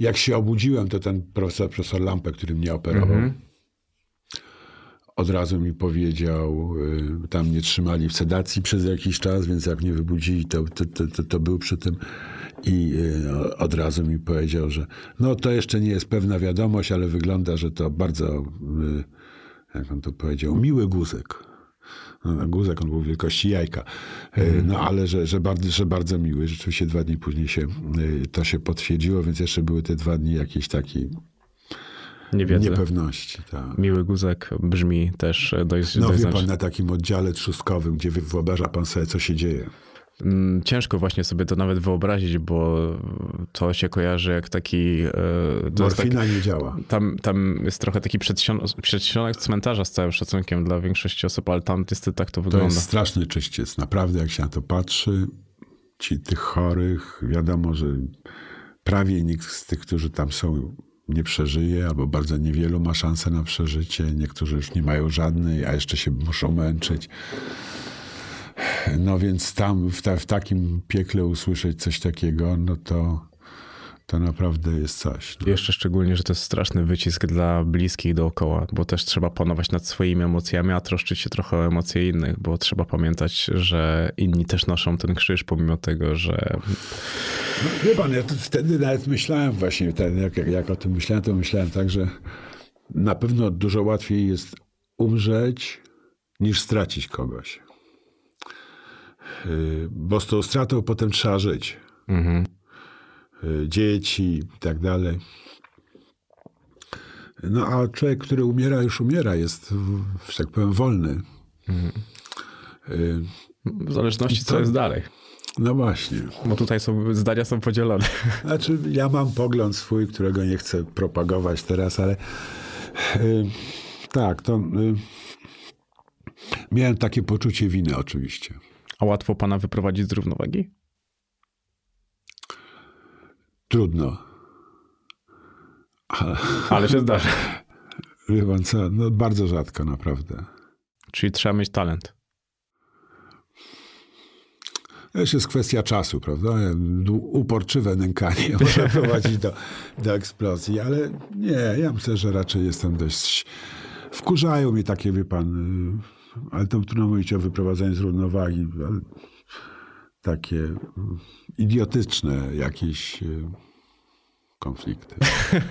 Jak się obudziłem, to ten profesor, profesor Lampę, który mnie operował, od razu mi powiedział, y, tam mnie trzymali w sedacji przez jakiś czas, więc jak mnie wybudzili, to, to, to, to, to był przy tym i y, od razu mi powiedział, że no to jeszcze nie jest pewna wiadomość, ale wygląda, że to bardzo, y, jak on to powiedział, miły guzek. No, Guzek, on był wielkości jajka. Y, No ale że, że, bardzo, że bardzo miły. Rzeczywiście dwa dni później się to się potwierdziło, więc jeszcze były te dwa dni jakiejś takiej Nie wiedzę. niepewności. Tak. Miły guzek brzmi też dość, No dość wie pan, na takim oddziale trzustkowym, gdzie wy- wyobraża pan sobie, co się dzieje. Mm, Ciężko właśnie sobie to nawet wyobrazić, bo to się kojarzy jak taki... e, To jest tak, Morfina nie działa. tam, tam jest trochę taki przedsion- przedsionek cmentarza z całym szacunkiem dla większości osób, ale tam niestety tak to To wygląda. jest straszny czyściec. Naprawdę, jak się na to patrzy, ci tych chorych, wiadomo, że prawie nikt z tych, którzy tam są, nie przeżyje, albo bardzo niewielu ma szansę na przeżycie. Niektórzy już nie mają żadnej, a jeszcze się muszą męczyć. No więc tam, w, ta, w takim piekle usłyszeć coś takiego, no to, to naprawdę jest coś. No. Jeszcze szczególnie, że to jest straszny wycisk dla bliskich dookoła, bo też trzeba panować nad swoimi emocjami, a troszczyć się trochę o emocje innych, bo trzeba pamiętać, że inni też noszą ten krzyż, pomimo tego, że Wie pan, ja wtedy nawet myślałem właśnie, ten, jak, jak, jak o tym myślałem, to myślałem tak, że na pewno dużo łatwiej jest umrzeć niż stracić kogoś. Yy, Bo z tą stratą potem trzeba żyć. mhm, Yy, Dzieci i tak dalej. No a człowiek, który umiera, już umiera, jest, że tak powiem, wolny. Yy, w zależności co To- jest dalej. No właśnie. Bo tutaj są, zdania są podzielone. Znaczy, ja mam pogląd swój, którego nie chcę propagować teraz, ale y, tak, to y, miałem takie poczucie winy oczywiście. A łatwo pana wyprowadzić z równowagi? Trudno. Ale się zdarza. <laughs> Wie pan co, no bardzo rzadko naprawdę. Czyli trzeba mieć talent. To już jest kwestia czasu, prawda? Uporczywe nękanie <laughs> może prowadzić do, do eksplozji, ale nie, ja myślę, że raczej jestem dość... Wkurzają mnie takie, wie pan, ale to trudno mówić o wyprowadzeniu z równowagi, takie idiotyczne jakieś y, konflikty.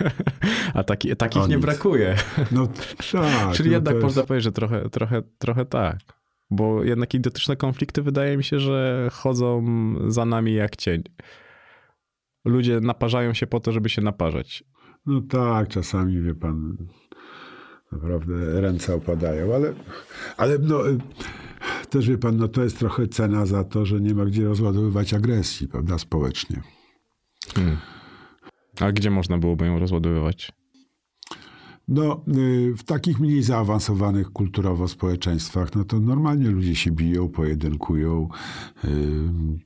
<laughs> A taki, takich O nie nic. brakuje. No <laughs> tak. Czyli no jednak jest- można powiedzieć, że trochę, trochę, trochę tak. Bo jednak idiotyczne konflikty wydaje mi się, że chodzą za nami jak cień. Ludzie naparzają się po to, żeby się naparzać. No tak, czasami wie pan, naprawdę ręce opadają, ale, ale no, y, też wie pan, no to jest trochę cena za to, że nie ma gdzie rozładowywać agresji, prawda, społecznie. A gdzie można byłoby ją rozładowywać? No, y, w takich mniej zaawansowanych kulturowo społeczeństwach, no to normalnie ludzie się biją, pojedynkują, y,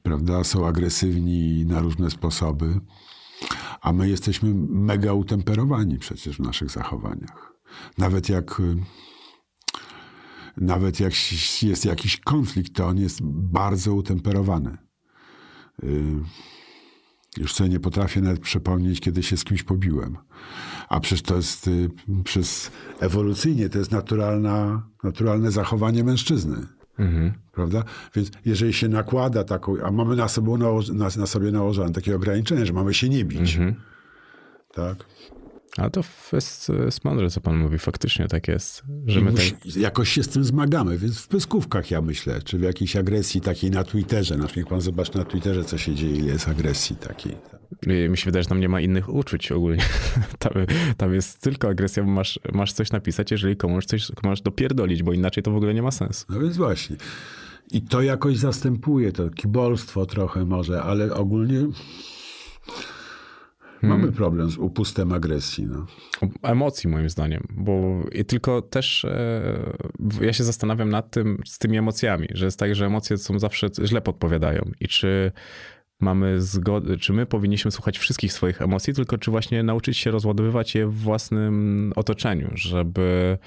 prawda, są agresywni na różne sposoby, a my jesteśmy mega utemperowani przecież w naszych zachowaniach. Nawet jak, y, nawet jak jest jakiś konflikt, to on jest bardzo utemperowany. Y, Już sobie nie potrafię nawet przypomnieć, kiedy się z kimś pobiłem. A przecież to jest y, przez ewolucyjnie to jest naturalna, naturalne zachowanie mężczyzny. Prawda? Więc jeżeli się nakłada taką, a mamy na, nałoż, na, na sobie nałożone takie ograniczenie, że mamy się nie bić. Tak? A to jest, jest mądre, co pan mówi. Faktycznie tak jest. Że my Jakoś się z tym zmagamy, więc w pyskówkach ja myślę, czy w jakiejś agresji takiej na Twitterze. Na niech pan zobaczy na Twitterze, co się dzieje, ile jest agresji takiej. mi się wydaje, że tam nie ma innych uczuć ogólnie. <laughs> Tam, tam jest tylko agresja, bo masz, masz coś napisać, jeżeli komuś coś masz dopierdolić, bo inaczej to w ogóle nie ma sensu. No więc właśnie. I to jakoś zastępuje to kibolstwo trochę może, ale ogólnie mamy problem z upustem agresji. No. Emocji moim zdaniem, bo i tylko też e, ja się zastanawiam nad tym, z tymi emocjami, że jest tak, że emocje są zawsze źle podpowiadają i czy mamy zgodę, czy my powinniśmy słuchać wszystkich swoich emocji, tylko czy właśnie nauczyć się rozładowywać je w własnym otoczeniu, żeby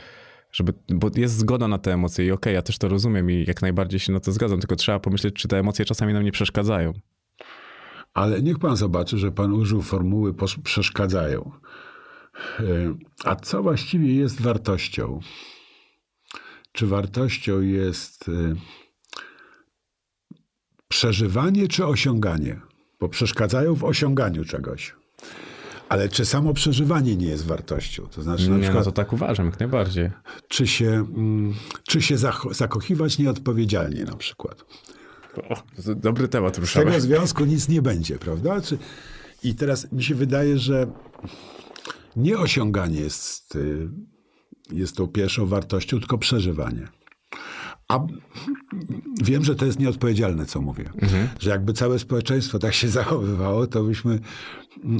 żeby, bo jest zgoda na te emocje i okej, ja też to rozumiem i jak najbardziej się na to zgadzam, tylko trzeba pomyśleć, czy te emocje czasami nam nie przeszkadzają. Ale niech pan zobaczy, że pan użył formuły przeszkadzają. E, A co właściwie jest wartością? Czy wartością jest e, przeżywanie czy osiąganie? Bo przeszkadzają w osiąganiu czegoś. Ale czy samo przeżywanie nie jest wartością? To znaczy, na Nie, no przykład, to tak uważam, jak najbardziej. czy się, mm, czy się zakochiwać nieodpowiedzialnie na przykład? O, to dobry temat Z ruszamy. tego związku nic nie będzie, prawda? Czy... I teraz mi się wydaje, że nieosiąganie jest, y, jest tą pierwszą wartością, tylko przeżywanie. A wiem, że to jest nieodpowiedzialne, co mówię. Że jakby całe społeczeństwo tak się zachowywało, to byśmy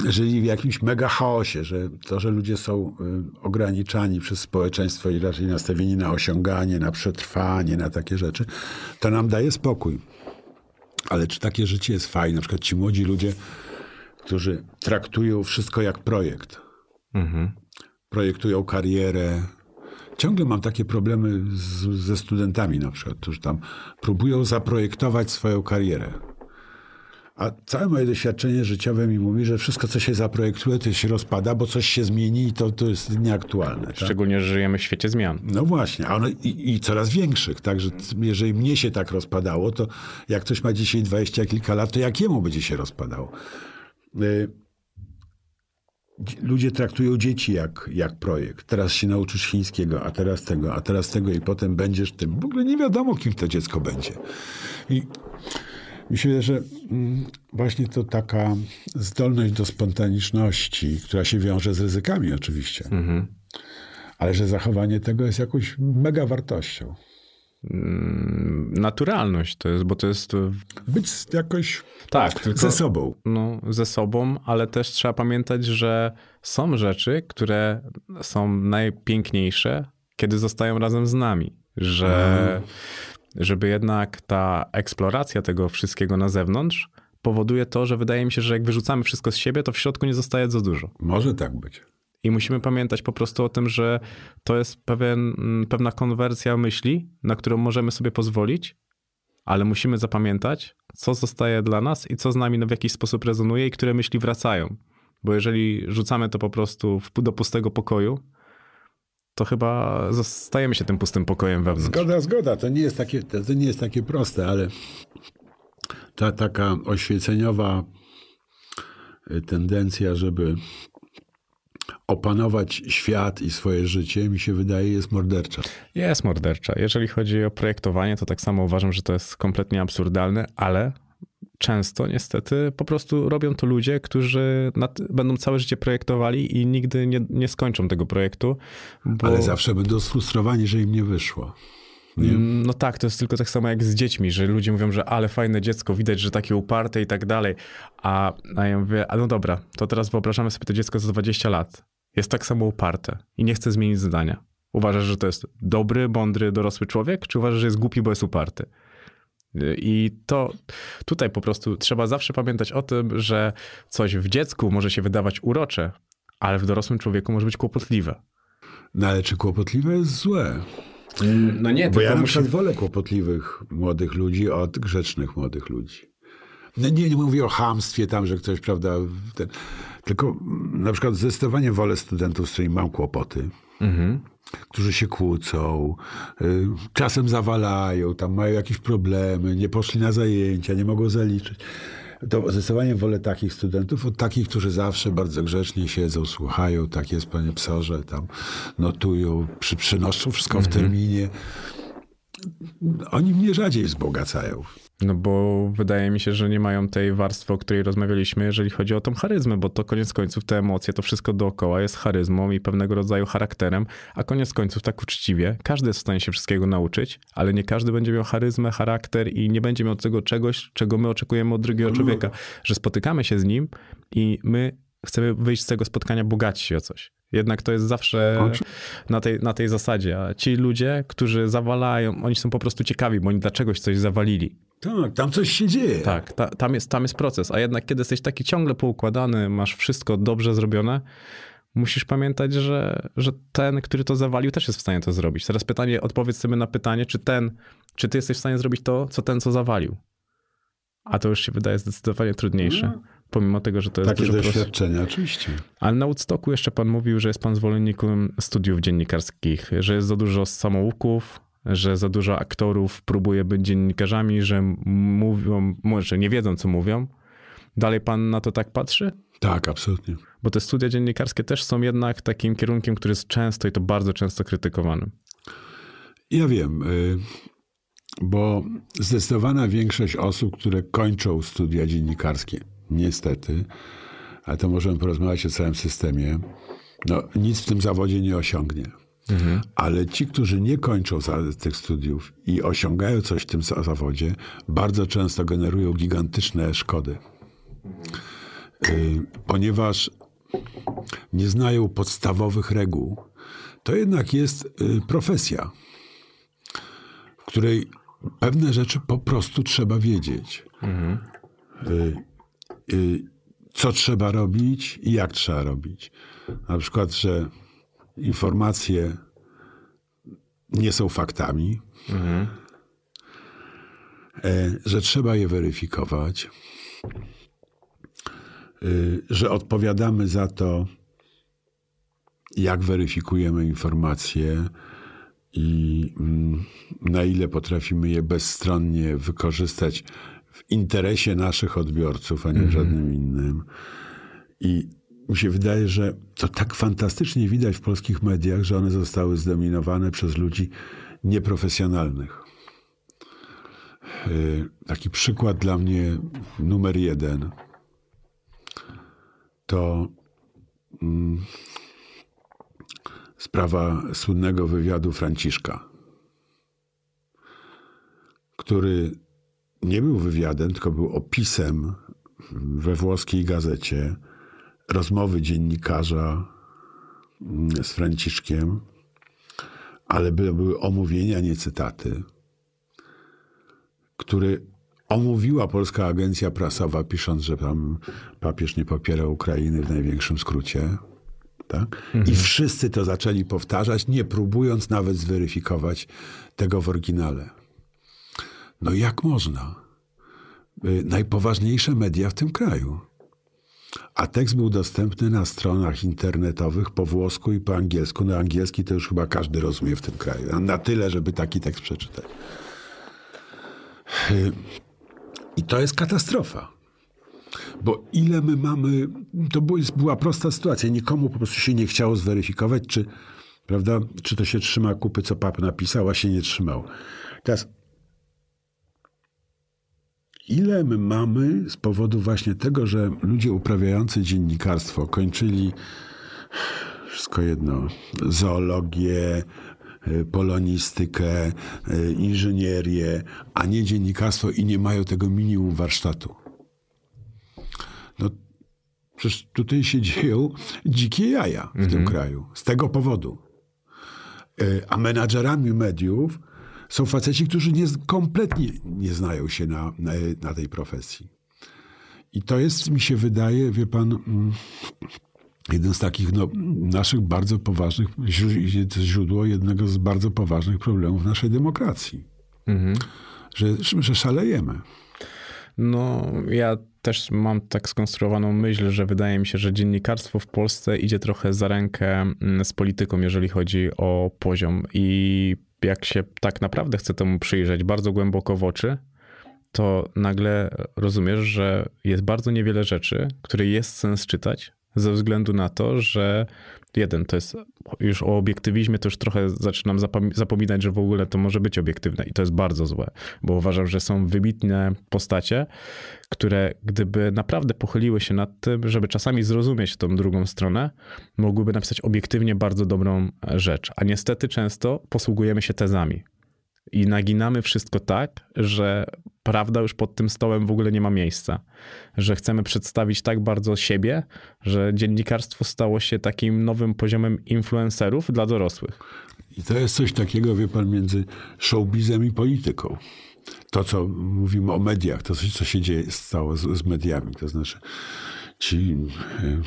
żyli w jakimś mega chaosie, że to, że ludzie są y, ograniczani przez społeczeństwo i raczej nastawieni na osiąganie, na przetrwanie, na takie rzeczy, to nam daje spokój. Ale czy takie życie jest fajne? Na przykład ci młodzi ludzie, którzy traktują wszystko jak projekt. Projektują karierę. Ciągle mam takie problemy z, ze studentami na przykład, którzy tam próbują zaprojektować swoją karierę. A całe moje doświadczenie życiowe mi mówi, że wszystko, co się zaprojektuje, to się rozpada, bo coś się zmieni i to, to jest nieaktualne. Tak? Szczególnie, że żyjemy w świecie zmian. No właśnie, a one i, i coraz większych. Także jeżeli mnie się tak rozpadało, to jak ktoś ma dzisiaj dwadzieścia kilka lat, to jak jemu będzie się rozpadało? Y, dzi- Ludzie traktują dzieci jak, jak projekt. Teraz się nauczysz chińskiego, a teraz tego, a teraz tego i potem będziesz tym. W ogóle nie wiadomo, kim to dziecko będzie. I myślę, że mm, właśnie to taka zdolność do spontaniczności, która się wiąże z ryzykami oczywiście, ale że zachowanie tego jest jakąś mega wartością. Mm, Naturalność to jest, bo to jest e, Być jakoś tak, tylko ze sobą. no, ze sobą, ale też trzeba pamiętać, że są rzeczy, które są najpiękniejsze, kiedy zostają razem z nami. Że żeby jednak ta eksploracja tego wszystkiego na zewnątrz powoduje to, że wydaje mi się, że jak wyrzucamy wszystko z siebie, to w środku nie zostaje za dużo. Może tak być. I musimy pamiętać po prostu o tym, że to jest pewien, mm, pewna konwersja myśli, na którą możemy sobie pozwolić, ale musimy zapamiętać, co zostaje dla nas i co z nami w jakiś sposób rezonuje i które myśli wracają. Bo jeżeli rzucamy to po prostu w, do pustego pokoju, to chyba zostajemy się tym pustym pokojem wewnątrz. Zgoda, zgoda. To nie jest takie, to to nie jest takie proste, ale ta taka oświeceniowa y, tendencja, żeby opanować świat i swoje życie, mi się wydaje, jest mordercza. Jest mordercza. Jeżeli chodzi o projektowanie, to tak samo uważam, że to jest kompletnie absurdalne, ale często niestety po prostu robią to ludzie, którzy nad, będą całe życie projektowali i nigdy nie, nie skończą tego projektu. Bo, Ale zawsze będą sfrustrowani, że im nie wyszło. Nie? No tak, to jest tylko tak samo jak z dziećmi, że ludzie mówią, że ale fajne dziecko, widać, że takie uparte i tak dalej. A, a ja mówię, a no dobra, to teraz wyobrażamy sobie to dziecko za 20 lat. Jest tak samo uparte i nie chce zmienić zdania. Uważasz, że to jest dobry, mądry, dorosły człowiek, czy uważasz, że jest głupi, bo jest uparty? I to tutaj po prostu trzeba zawsze pamiętać o tym, że coś w dziecku może się wydawać urocze, ale w dorosłym człowieku może być kłopotliwe. No ale czy kłopotliwe jest złe? No nie, Bo ja na przykład wolę kłopotliwych młodych ludzi od grzecznych młodych ludzi. No nie, nie mówię o chamstwie tam, że ktoś, prawda, ten, tylko na przykład zdecydowanie wolę studentów, z którymi mam kłopoty, którzy się kłócą, y, czasem zawalają, tam mają jakieś problemy, nie poszli na zajęcia, nie mogą zaliczyć. To zdecydowanie wolę takich studentów od takich, którzy zawsze bardzo grzecznie siedzą, słuchają, tak jest, panie psorze, tam notują, przy, przynoszą wszystko w terminie. Oni mnie rzadziej wzbogacają. No bo wydaje mi się, że nie mają tej warstwy, o której rozmawialiśmy, jeżeli chodzi o tą charyzmę, bo to koniec końców te emocje, to wszystko dookoła jest charyzmą i pewnego rodzaju charakterem, a koniec końców tak uczciwie, każdy jest w stanie się wszystkiego nauczyć, ale nie każdy będzie miał charyzmę, charakter i nie będzie miał tego czegoś, czego my oczekujemy od drugiego człowieka, że spotykamy się z nim i my chcemy wyjść z tego spotkania bogaci o coś. Jednak to jest zawsze na tej, na tej zasadzie. A ci ludzie, którzy zawalają, oni są po prostu ciekawi, bo oni dla czegoś coś zawalili. Tak, tam coś się dzieje. Tak, ta, tam, jest, tam jest proces. A jednak kiedy jesteś taki ciągle poukładany, masz wszystko dobrze zrobione, musisz pamiętać, że, że ten, który to zawalił, też jest w stanie to zrobić. Teraz pytanie, odpowiedz sobie na pytanie, czy ten, czy ty jesteś w stanie zrobić to, co ten, co zawalił. A to już się wydaje zdecydowanie trudniejsze. No. Pomimo tego, że to jest Takie dużo prostsze. doświadczenia, oczywiście. Ale na Woodstocku jeszcze pan mówił, że jest pan zwolennikiem studiów dziennikarskich, że jest za dużo samouków, że za dużo aktorów próbuje być dziennikarzami, że mówią, może nie wiedzą, co mówią. Dalej pan na to tak patrzy? Tak, absolutnie. Bo te studia dziennikarskie też są jednak takim kierunkiem, który jest często i to bardzo często krytykowany. Ja wiem, y, bo zdecydowana większość osób, które kończą studia dziennikarskie, niestety, ale to możemy porozmawiać o całym systemie, no nic w tym zawodzie nie osiągnie. Ale ci, którzy nie kończą tych studiów i osiągają coś w tym za- zawodzie, bardzo często generują gigantyczne szkody. Y, ponieważ nie znają podstawowych reguł, to jednak jest y, profesja, w której pewne rzeczy po prostu trzeba wiedzieć. Y, y, co trzeba robić i jak trzeba robić. Na przykład, że informacje nie są faktami, e, że trzeba je weryfikować, y, że odpowiadamy za to, jak weryfikujemy informacje i mm, na ile potrafimy je bezstronnie wykorzystać w interesie naszych odbiorców, a nie w żadnym innym. I mi się wydaje, że to tak fantastycznie widać w polskich mediach, że one zostały zdominowane przez ludzi nieprofesjonalnych. Y, Taki przykład dla mnie numer jeden to mm, sprawa słynnego wywiadu Franciszka, który nie był wywiadem, tylko był opisem we włoskiej gazecie rozmowy dziennikarza mm, z Franciszkiem, ale by- były omówienia, nie cytaty, który omówiła polska agencja prasowa, pisząc, że tam papież nie popiera Ukrainy w największym skrócie. Tak? I wszyscy to zaczęli powtarzać, nie próbując nawet zweryfikować tego w oryginale. No jak można? Y, Najpoważniejsze media w tym kraju. A tekst był dostępny na stronach internetowych po włosku i po angielsku. No angielski to już chyba każdy rozumie w tym kraju. Na tyle, żeby taki tekst przeczytać. Y, I to jest katastrofa. Bo ile my mamy. To była prosta sytuacja. Nikomu po prostu się nie chciało zweryfikować, czy, prawda, czy to się trzyma kupy, co pap napisał, a się nie trzymał. Teraz. Ile my mamy z powodu właśnie tego, że ludzie uprawiający dziennikarstwo kończyli wszystko jedno, zoologię, y, polonistykę, y, inżynierię, a nie dziennikarstwo i nie mają tego minimum warsztatu. No, przecież tutaj się <laughs> dzieją dzikie jaja w tym kraju. Z tego powodu. Y, A menadżerami mediów są faceci, którzy nie, kompletnie nie znają się na, na, na tej profesji. I to jest, mi się wydaje, wie pan, mm, jeden z takich no, naszych bardzo poważnych, źró- źródło jednego z bardzo poważnych problemów naszej demokracji. Że, że szalejemy. No, ja też mam tak skonstruowaną myśl, że wydaje mi się, że dziennikarstwo w Polsce idzie trochę za rękę mm, z polityką, jeżeli chodzi o poziom. I jak się tak naprawdę chce temu przyjrzeć bardzo głęboko w oczy, to nagle rozumiesz, że jest bardzo niewiele rzeczy, które jest sens czytać, ze względu na to, że jeden to jest już o obiektywizmie, to już trochę zaczynam zapominać, że w ogóle to może być obiektywne i to jest bardzo złe, bo uważam, że są wybitne postacie, które gdyby naprawdę pochyliły się nad tym, żeby czasami zrozumieć tą drugą stronę, mogłyby napisać obiektywnie bardzo dobrą rzecz. A niestety często posługujemy się tezami i naginamy wszystko tak, że prawda już pod tym stołem w ogóle nie ma miejsca. Że chcemy przedstawić tak bardzo siebie, że dziennikarstwo stało się takim nowym poziomem influencerów dla dorosłych. I to jest coś takiego, wie pan, między showbizem i polityką. To, co mówimy o mediach, to coś, co się dzieje, stało z, z mediami. To znaczy, ci y,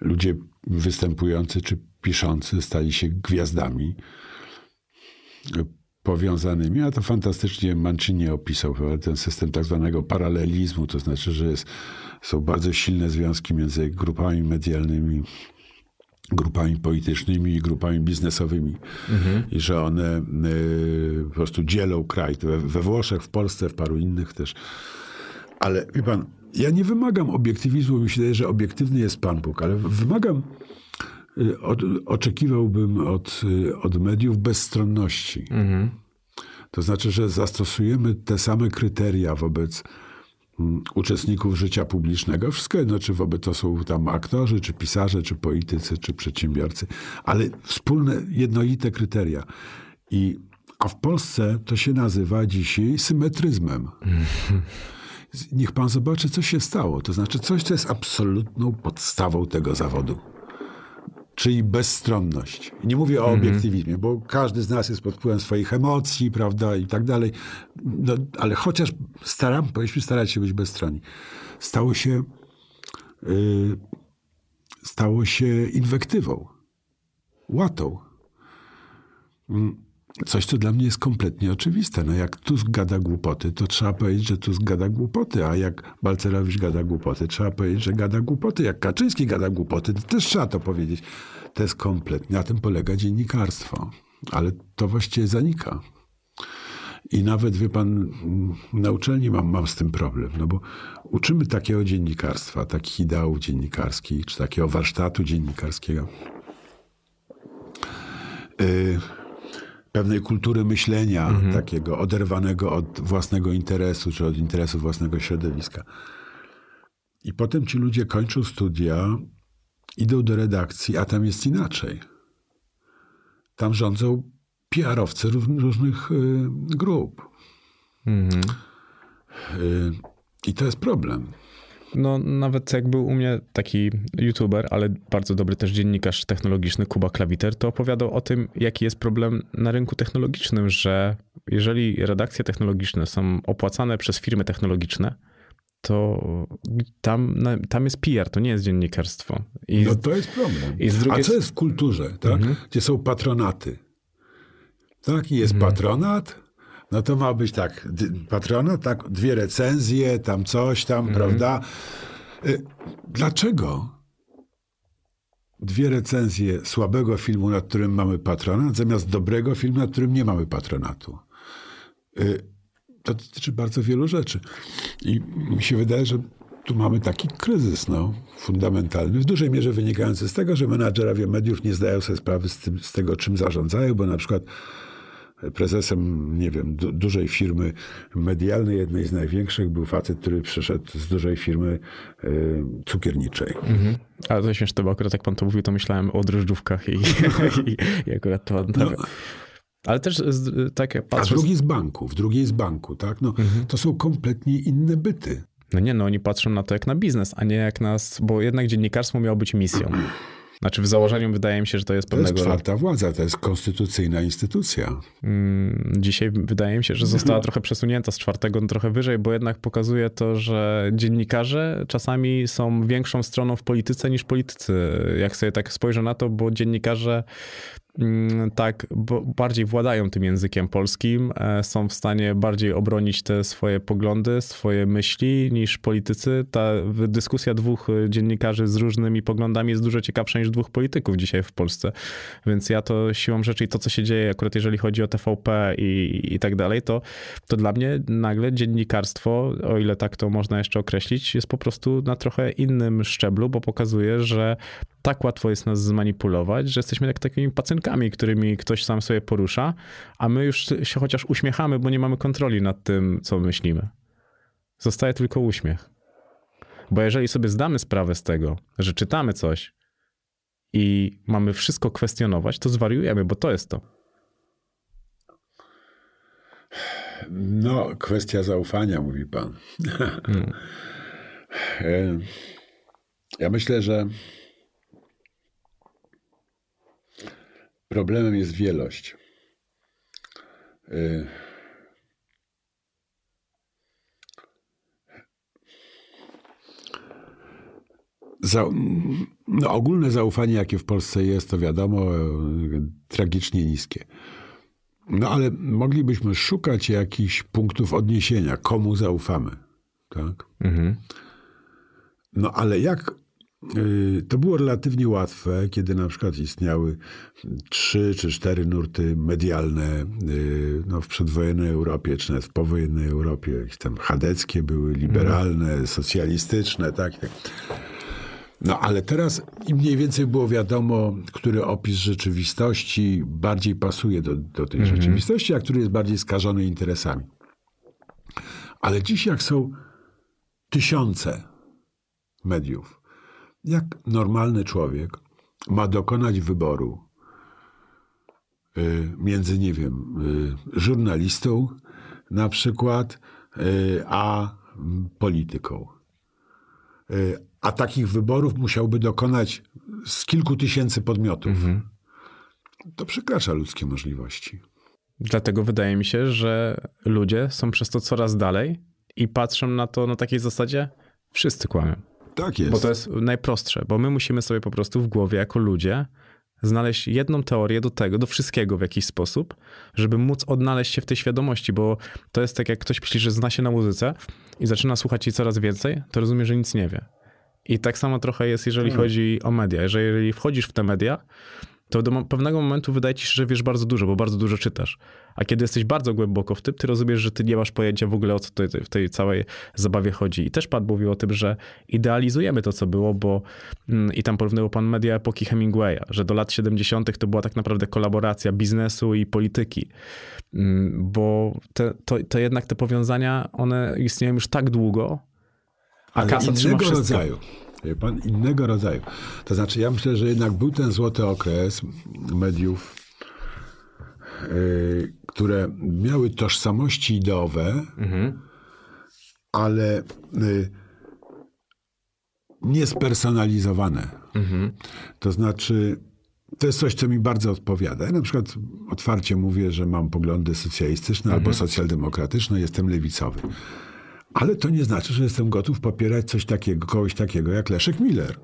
ludzie występujący czy piszący stali się gwiazdami powiązanymi, a to fantastycznie Mancini opisał ten system tak zwanego paralelizmu, to znaczy, że jest, są bardzo silne związki między grupami medialnymi, grupami politycznymi i grupami biznesowymi mhm. i że one y, po prostu dzielą kraj. We, we Włoszech, w Polsce, w paru innych też. Ale wie pan, ja nie wymagam obiektywizmu, mi się wydaje, że obiektywny jest Pan Bóg, ale wymagam Y, od, oczekiwałbym od, y, od mediów bezstronności. Mhm. To znaczy, że zastosujemy te same kryteria wobec um, uczestników życia publicznego. Wszystko jedno, czy wobec to są tam aktorzy, czy pisarze, czy politycy, czy przedsiębiorcy, ale wspólne, jednolite kryteria. I, a w Polsce to się nazywa dzisiaj symetryzmem. <laughs> Niech pan zobaczy, co się stało. To znaczy coś, co jest absolutną podstawą tego zawodu czyli bezstronność. Nie mówię o mhm. obiektywizmie, bo każdy z nas jest pod wpływem swoich emocji, prawda, i tak dalej. No, ale chociaż staram, powinniśmy starać się być bezstronni. Stało się, yy, stało się inwektywą, łatą. Coś, co dla mnie jest kompletnie oczywiste. No jak Tusk gada głupoty, to trzeba powiedzieć, że Tusk gada głupoty, a jak Balcerowicz gada głupoty, trzeba powiedzieć, że gada głupoty. Jak Kaczyński gada głupoty, to też trzeba to powiedzieć. To jest kompletnie, na tym polega dziennikarstwo. Ale to właściwie zanika. I nawet, wie pan, na uczelni mam, mam z tym problem, no bo uczymy takiego dziennikarstwa, takich ideałów dziennikarskich, czy takiego warsztatu dziennikarskiego. Yy, pewnej kultury myślenia, mhm. takiego oderwanego od własnego interesu, czy od interesu własnego środowiska. I potem ci ludzie kończą studia, idą do redakcji, a tam jest inaczej. Tam rządzą PR-owcy różnych y, grup. Mhm. Y, I to jest problem. No, nawet jak był u mnie taki youtuber, ale bardzo dobry też dziennikarz technologiczny, Kuba Klawiter, to opowiadał o tym, jaki jest problem na rynku technologicznym, że jeżeli redakcje technologiczne są opłacane przez firmy technologiczne, to tam, tam jest PR, to nie jest dziennikarstwo. I no to jest problem. I drugiej... A co jest w kulturze, tak? Mhm. gdzie są patronaty? Tak, i jest mhm. patronat, no to ma być tak, patronat, tak, dwie recenzje, tam coś tam, mhm. prawda? Y, dlaczego dwie recenzje słabego filmu, nad którym mamy patronat, zamiast dobrego filmu, nad którym nie mamy patronatu? Y, to dotyczy bardzo wielu rzeczy. I mi się wydaje, że tu mamy taki kryzys no, fundamentalny, w dużej mierze wynikający z tego, że menadżerowie mediów nie zdają sobie sprawy z, tym, z tego, czym zarządzają, bo na przykład prezesem, nie wiem, du dużej firmy medialnej, jednej z największych, był facet, który przyszedł z dużej firmy y, cukierniczej. Mhm. Ale to śmieszne, bo akurat jak pan to mówił, to myślałem o drożdżówkach i, <laughs> i, i akurat to... No. Ale też tak jak patrzę... A drugi z banku, w drugiej z banku, tak? No, mhm. To są kompletnie inne byty. No nie, no oni patrzą na to jak na biznes, a nie jak nas, bo jednak dziennikarstwo miało być misją. Znaczy w założeniu wydaje mi się, że to jest pewnego... To jest czwarta władza, to jest konstytucyjna instytucja. Mm, dzisiaj wydaje mi się, że została trochę przesunięta z czwartego trochę wyżej, bo jednak pokazuje to, że dziennikarze czasami są większą stroną w polityce niż politycy. Jak sobie tak spojrzę na to, bo dziennikarze tak bardziej władają tym językiem polskim, e, są w stanie bardziej obronić te swoje poglądy, swoje myśli niż politycy. Ta dyskusja dwóch e, dziennikarzy z różnymi poglądami jest dużo ciekawsza niż dwóch polityków dzisiaj w Polsce. Więc ja to siłą rzeczy i to, co się dzieje akurat jeżeli chodzi o TVP i, i tak dalej, to, to dla mnie nagle dziennikarstwo, o ile tak to można jeszcze określić, jest po prostu na trochę innym szczeblu, bo pokazuje, że tak łatwo jest nas zmanipulować, że jesteśmy jak takimi pacynkami, którymi ktoś sam sobie porusza, a my już się chociaż uśmiechamy, bo nie mamy kontroli nad tym, co myślimy. Zostaje tylko uśmiech. Bo jeżeli sobie zdamy sprawę z tego, że czytamy coś i mamy wszystko kwestionować, to zwariujemy, bo to jest to. No, kwestia zaufania, mówi pan. Hmm. <laughs> ja myślę, że problemem jest wielość. E, za, no, ogólne zaufanie, jakie w Polsce jest, to wiadomo, tragicznie niskie. No ale moglibyśmy szukać jakichś punktów odniesienia, komu zaufamy. Tak? Mhm. No ale jak y, to było relatywnie łatwe, kiedy na przykład istniały trzy czy cztery nurty medialne y, no, w przedwojennej Europie, czy nawet w powojennej Europie. Jakieś tam chadeckie były, liberalne, mhm. socjalistyczne, tak. No ale teraz im mniej więcej było wiadomo, który opis rzeczywistości bardziej pasuje do, do tej mhm. rzeczywistości, a który jest bardziej skażony interesami. Ale dziś jak są tysiące mediów, jak normalny człowiek ma dokonać wyboru y, między, nie wiem, y, żurnalistą na przykład, y, a polityką a takich wyborów musiałby dokonać z kilku tysięcy podmiotów. Mhm. To przekracza ludzkie możliwości. Dlatego wydaje mi się, że ludzie są przez to coraz dalej i patrzą na to na takiej zasadzie, wszyscy kłamią. Tak jest. Bo to jest najprostsze, bo my musimy sobie po prostu w głowie jako ludzie znaleźć jedną teorię do tego, do wszystkiego w jakiś sposób, żeby móc odnaleźć się w tej świadomości, bo to jest tak, jak ktoś myśli, że zna się na muzyce i zaczyna słuchać jej coraz więcej, to rozumie, że nic nie wie. I tak samo trochę jest, jeżeli hmm. chodzi o media. Jeżeli wchodzisz w te media, to do pewnego momentu wydaje ci się, że wiesz bardzo dużo, bo bardzo dużo czytasz. A kiedy jesteś bardzo głęboko w tym, ty rozumiesz, że ty nie masz pojęcia w ogóle o co w tej całej zabawie chodzi. I też Pan mówił o tym, że idealizujemy to, co było, bo mm, i tam porównywał Pan media epoki Hemingwaya, że do lat 70. to była tak naprawdę kolaboracja biznesu i polityki. Mm, bo te, to, to jednak te powiązania, one istnieją już tak długo, a Ale kasa innego rodzaju. Pan, innego rodzaju. To znaczy, ja myślę, że jednak był ten złoty okres mediów, yy, które miały tożsamości ideowe, mhm. ale yy, niespersonalizowane. Mhm. To znaczy, to jest coś, co mi bardzo odpowiada. Ja na przykład otwarcie mówię, że mam poglądy socjalistyczne mhm. albo socjaldemokratyczne, jestem lewicowy. Ale to nie znaczy, że jestem gotów popierać coś takiego, kogoś takiego jak Leszek Miller.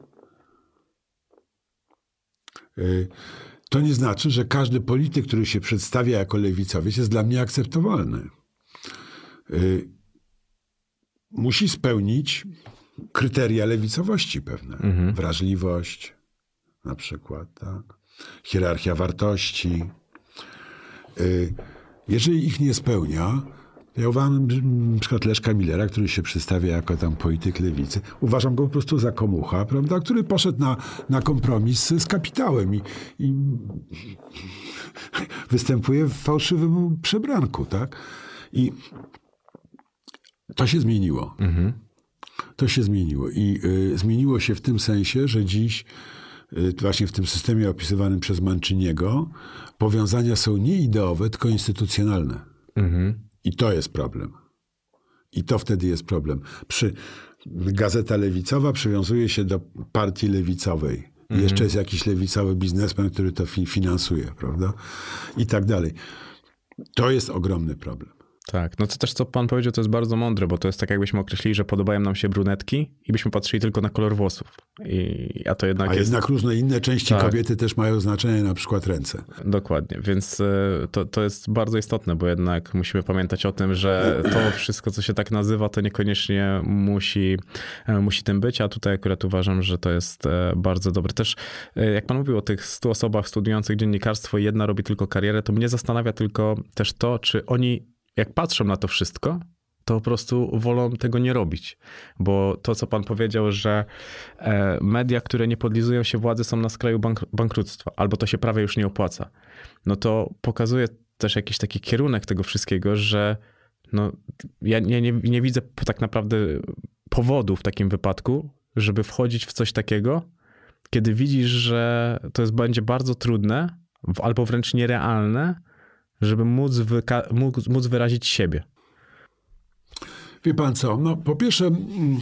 Y, to nie znaczy, że każdy polityk, który się przedstawia jako lewicowiec, jest dla mnie akceptowalny. Y, musi spełnić kryteria lewicowości pewne. Mhm. Wrażliwość na przykład, tak? hierarchia wartości. Y, jeżeli ich nie spełnia, ja uważam na przykład Leszka Millera, który się przedstawia jako tam polityk lewicy, uważam go po prostu za komucha, prawda, który poszedł na, na kompromis z kapitałem i, i <laughs> występuje w fałszywym przebranku, tak? I to się zmieniło. Mhm. To się zmieniło. I y, zmieniło się w tym sensie, że dziś y, właśnie w tym systemie opisywanym przez Manciniego powiązania są nie ideowe, tylko instytucjonalne. Mhm. I to jest problem. I to wtedy jest problem. Przy, gazeta lewicowa przywiązuje się do partii lewicowej. Mhm. Jeszcze jest jakiś lewicowy biznesmen, który to fi finansuje, prawda? I tak dalej. To jest ogromny problem. Tak, no to też co pan powiedział, to jest bardzo mądre, bo to jest tak jakbyśmy określili, że podobają nam się brunetki i byśmy patrzyli tylko na kolor włosów. I, a to jednak a jest... jednak różne inne części tak. kobiety też mają znaczenie, na przykład ręce. Dokładnie, więc e, to, to jest bardzo istotne, bo jednak musimy pamiętać o tym, że to wszystko, co się tak nazywa, to niekoniecznie musi, e, musi tym być, a tutaj akurat uważam, że to jest e, bardzo dobre. Też jak pan mówił o tych 100 osobach studiujących dziennikarstwo i jedna robi tylko karierę, to mnie zastanawia tylko też to, czy oni jak patrzą na to wszystko, to po prostu wolą tego nie robić. Bo to, co pan powiedział, że e, media, które nie podlizują się władzy, są na skraju bank bankructwa, albo to się prawie już nie opłaca, no to pokazuje też jakiś taki kierunek tego wszystkiego, że no, ja, ja nie, nie widzę tak naprawdę powodu w takim wypadku, żeby wchodzić w coś takiego, kiedy widzisz, że to jest, będzie bardzo trudne albo wręcz nierealne, żeby móc, móc, móc wyrazić siebie. Wie pan co, no po pierwsze, mm,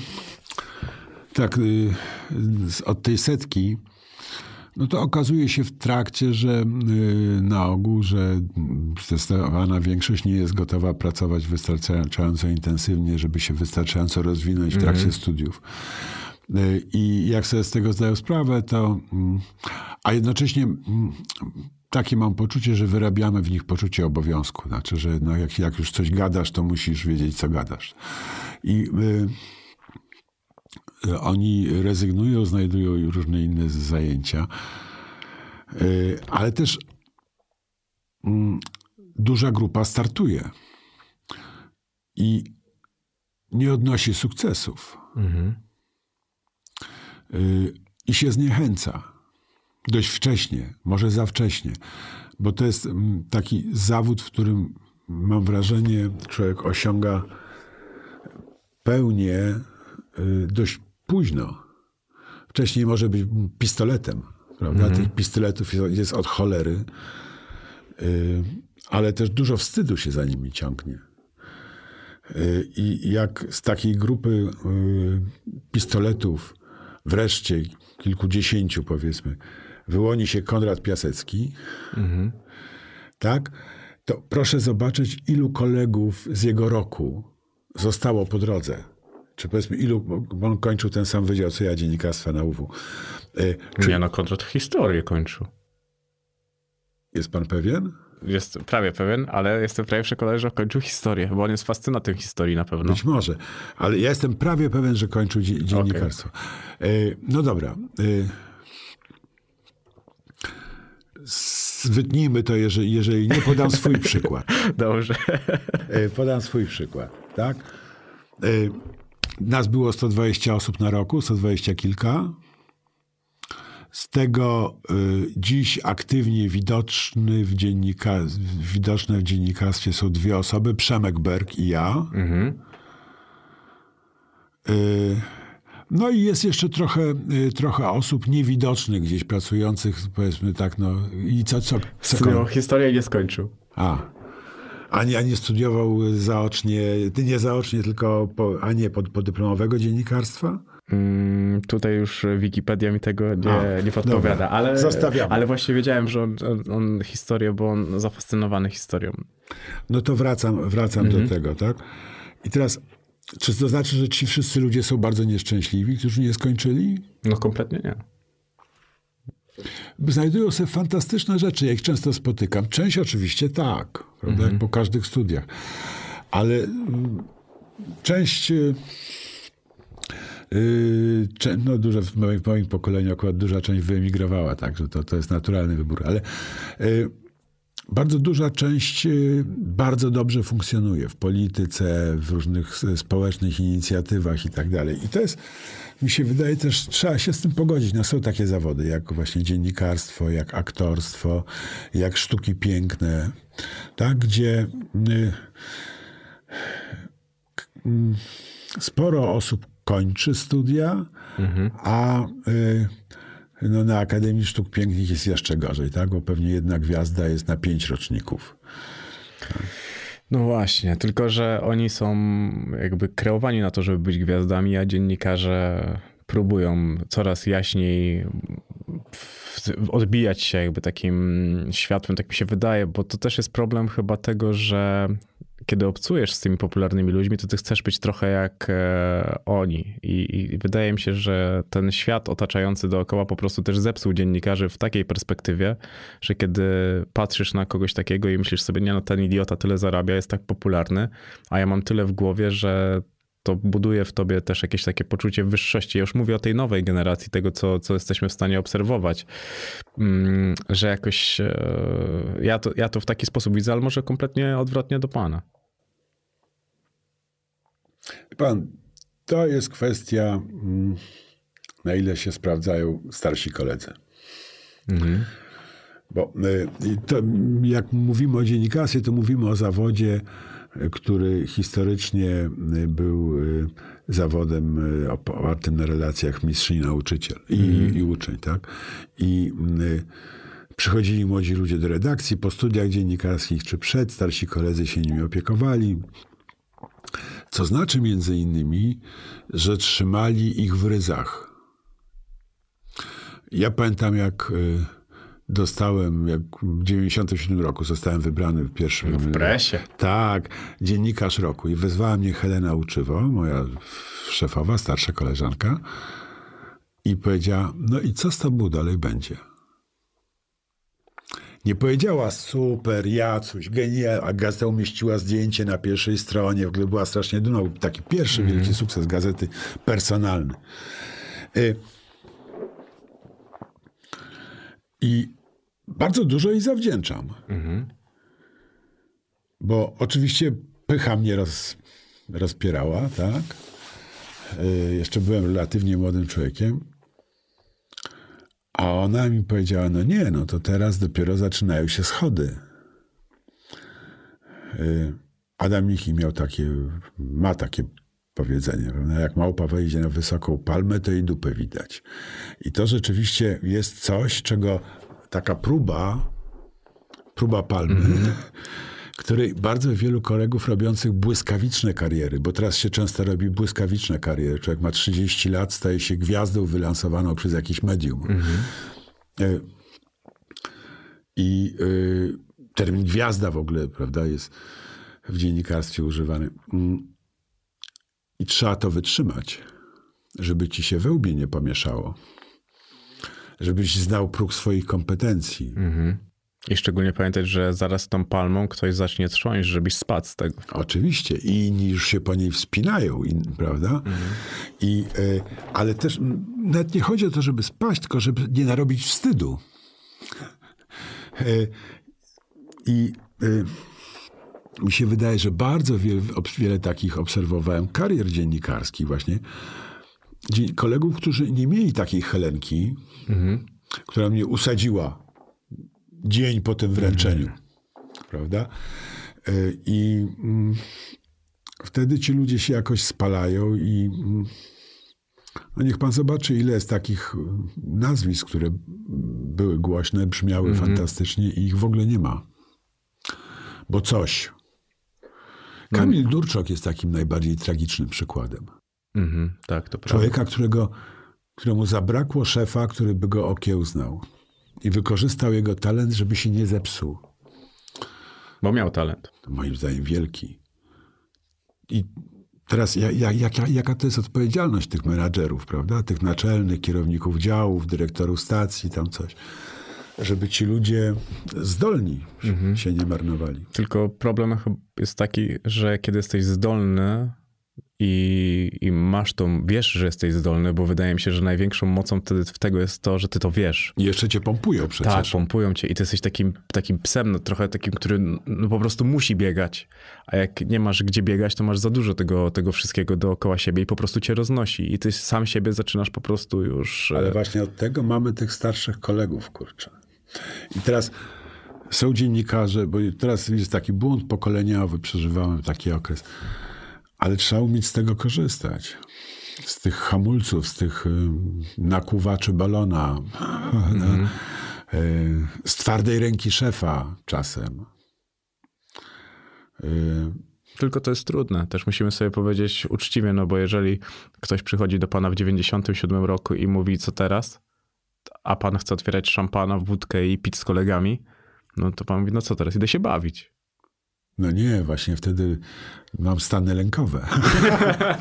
tak, y, od tej setki, no to okazuje się w trakcie, że y, na ogół, że zdecydowana większość nie jest gotowa pracować wystarczająco intensywnie, żeby się wystarczająco rozwinąć w trakcie mm -hmm. studiów. Y, I jak sobie z tego zdają sprawę, to. Mm, a jednocześnie mm, takie mam poczucie, że wyrabiamy w nich poczucie obowiązku. Znaczy, że no jak, jak już coś gadasz, to musisz wiedzieć, co gadasz. I y, y, oni rezygnują, znajdują różne inne zajęcia. Y, ale też y, duża grupa startuje i nie odnosi sukcesów. Mhm. Y, I się zniechęca dość wcześnie, może za wcześnie, bo to jest mm, taki zawód, w którym mam wrażenie, człowiek osiąga pełnię y, dość późno. Wcześniej może być pistoletem, prawda? Mm -hmm. Tych pistoletów jest od cholery, y, ale też dużo wstydu się za nimi ciągnie. Y, I jak z takiej grupy pistoletów wreszcie kilkudziesięciu powiedzmy wyłoni się Konrad Piasecki, mhm. tak, to proszę zobaczyć, ilu kolegów z jego roku zostało po drodze. Czy powiedzmy, ilu, bo on kończył ten sam wydział, co ja, dziennikarstwa na UW. E, czy... Nie, no Konrad historię kończył. Jest pan pewien? Jest prawie pewien, ale jestem prawie przekonany, że kończył historię, bo on jest fascynatem historii na pewno. Być może, ale ja jestem prawie pewien, że kończył dziennikarstwo. Okay. E, no dobra. E, wytnijmy to, jeżeli, jeżeli nie podam swój <laughs> przykład. Dobrze. E, podam swój przykład, tak? E, nas było 120 osób na roku, 120 kilka. Z tego y, dziś aktywnie widoczny w dziennika, widoczne w dziennikarstwie są dwie osoby, Przemek Berg i ja. Mhm. Y, no i jest jeszcze trochę, y, trochę osób niewidocznych gdzieś pracujących, powiedzmy tak, no i co, co, co no, historię nie skończył. A, a nie, a nie studiował zaocznie, ty nie zaocznie, tylko po, a nie pod, podyplomowego dziennikarstwa? Mm, tutaj już Wikipedia mi tego nie, a, nie podpowiada, ale, ale właśnie wiedziałem, że on, on, on historię, bo on zafascynowany historią. No to wracam, wracam mhm. do tego, tak? I teraz czy to znaczy, że ci wszyscy ludzie są bardzo nieszczęśliwi, którzy nie skończyli? No kompletnie nie. Znajdują sobie fantastyczne rzeczy, ja ich często spotykam. Część oczywiście tak, prawda, jak po każdych studiach. Ale mm, część... Yy, no duża, w moim, w moim pokoleniu akurat duża część wyemigrowała, także to, to jest naturalny wybór, ale yy, bardzo duża część y, bardzo dobrze funkcjonuje w polityce, w różnych społecznych inicjatywach i tak dalej. I to jest, mi się wydaje też, trzeba się z tym pogodzić. No są takie zawody, jak właśnie dziennikarstwo, jak aktorstwo, jak sztuki piękne, tak, gdzie y, y, sporo osób kończy studia, mhm. a y, no, na Akademii Sztuk Pięknych jest jeszcze gorzej, tak? Bo pewnie jedna gwiazda jest na pięć roczników. No właśnie, tylko że oni są jakby kreowani na to, żeby być gwiazdami, a dziennikarze próbują coraz jaśniej odbijać się jakby takim światłem, tak mi się wydaje, bo to też jest problem chyba tego, że kiedy obcujesz z tymi popularnymi ludźmi, to ty chcesz być trochę jak e, oni. I, I, wydaje mi się, że ten świat otaczający dookoła po prostu też zepsuł dziennikarzy w takiej perspektywie, że kiedy patrzysz na kogoś takiego i myślisz sobie, nie no, ten idiota tyle zarabia, jest tak popularny, a ja mam tyle w głowie, że to buduje w tobie też jakieś takie poczucie wyższości. Ja już mówię o tej nowej generacji, tego, co, co jesteśmy w stanie obserwować, mm, że jakoś e, ja to, ja to w taki sposób widzę, ale może kompletnie odwrotnie do pana. Pan, to jest kwestia, mm, na ile się sprawdzają starsi koledzy. Bo y, i to, jak mówimy o dziennikarstwie, to mówimy o zawodzie, który historycznie y, był y, zawodem y, opartym na relacjach mistrz i nauczyciel i, i uczeń, tak? I przychodzili młodzi ludzie do redakcji po studiach dziennikarskich czy przed, starsi koledzy się nimi opiekowali. Co znaczy między innymi, że trzymali ich w ryzach. Ja pamiętam, jak dostałem, jak w 97 roku zostałem wybrany w pierwszym... No w presie. Tak, dziennikarz roku. I wezwała mnie Helena Uczywo, moja szefowa, starsza koleżanka. I powiedziała, no i co z tobą dalej będzie? Nie powiedziała super, Jacuś, genial, a gazeta umieściła zdjęcie na pierwszej stronie, w ogóle była strasznie dumna. Był taki pierwszy wielki sukces gazety personalny. Y, I bardzo dużo jej zawdzięczam. Bo oczywiście pycha mnie roz, rozpierała, tak? Y, Jeszcze byłem relatywnie młodym człowiekiem. A ona mi powiedziała, no nie, no to teraz dopiero zaczynają się schody. Y, Adam Michi miał takie, ma takie powiedzenie, prawda? jak małpa wejdzie na wysoką palmę, to jej dupę widać. I to rzeczywiście jest coś, czego taka próba, próba palmy, <laughs> której bardzo wielu kolegów robiących błyskawiczne kariery, bo teraz się często robi błyskawiczne kariery. Człowiek ma 30 lat, staje się gwiazdą wylansowaną przez jakiś medium. E, I y, termin gwiazda w ogóle, prawda, jest w dziennikarstwie używany. Mm. I trzeba to wytrzymać, żeby ci się we łbie nie pomieszało. Żebyś znał próg swoich kompetencji. I szczególnie pamiętać, że zaraz tą palmą ktoś zacznie trząść, żebyś spadł z tego. Oczywiście. I inni już się po niej wspinają, in, prawda? I, e, ale też nawet nie chodzi o to, żeby spaść, tylko żeby nie narobić wstydu. E, I e, mi się wydaje, że bardzo wiele, wiele takich obserwowałem karier dziennikarskich właśnie. Kolegów, którzy nie mieli takiej Helenki, która mnie usadziła dzień po tym wręczeniu. Prawda? E, I mm, wtedy ci ludzie się jakoś spalają i mm, no niech pan zobaczy, ile jest takich mm, nazwisk, które były głośne, brzmiały fantastycznie i ich w ogóle nie ma. Bo coś. Kamil Durczok jest takim najbardziej tragicznym przykładem. Mhm, tak, to prawda. Człowieka, którego, któremu zabrakło szefa, który by go okiełznał. I wykorzystał jego talent, żeby się nie zepsuł. Bo miał talent. To moim zdaniem wielki. I teraz ja, ja, jaka, jaka to jest odpowiedzialność tych menadżerów, prawda? Tych naczelnych, kierowników działów, dyrektorów stacji, tam coś. Żeby ci ludzie zdolni się nie marnowali. Tylko problem jest taki, że kiedy jesteś zdolny i, i masz tą, wiesz, że jesteś zdolny, bo wydaje mi się, że największą mocą wtedy w tego jest to, że ty to wiesz. I jeszcze cię pompują przecież. Tak, pompują cię i ty jesteś takim, takim psem, no, trochę takim, który no, po prostu musi biegać. A jak nie masz gdzie biegać, to masz za dużo tego, tego wszystkiego dookoła siebie i po prostu cię roznosi. I ty sam siebie zaczynasz po prostu już... Ale e, właśnie od tego mamy tych starszych kolegów, kurczę. I teraz są dziennikarze, bo teraz jest taki błąd pokoleniowy, przeżywałem taki okres. Ale trzeba umieć z tego korzystać. Z tych hamulców, z tych y, nakłuwaczy balona, y, z twardej ręki szefa czasem. Y, Tylko to jest trudne. Też musimy sobie powiedzieć uczciwie, no bo jeżeli ktoś przychodzi do pana w 97 roku i mówi co teraz, a pan chce otwierać szampana, wódkę i pić z kolegami, no to pan mówi, no co teraz, idę się bawić. No nie, właśnie wtedy mam stany lękowe.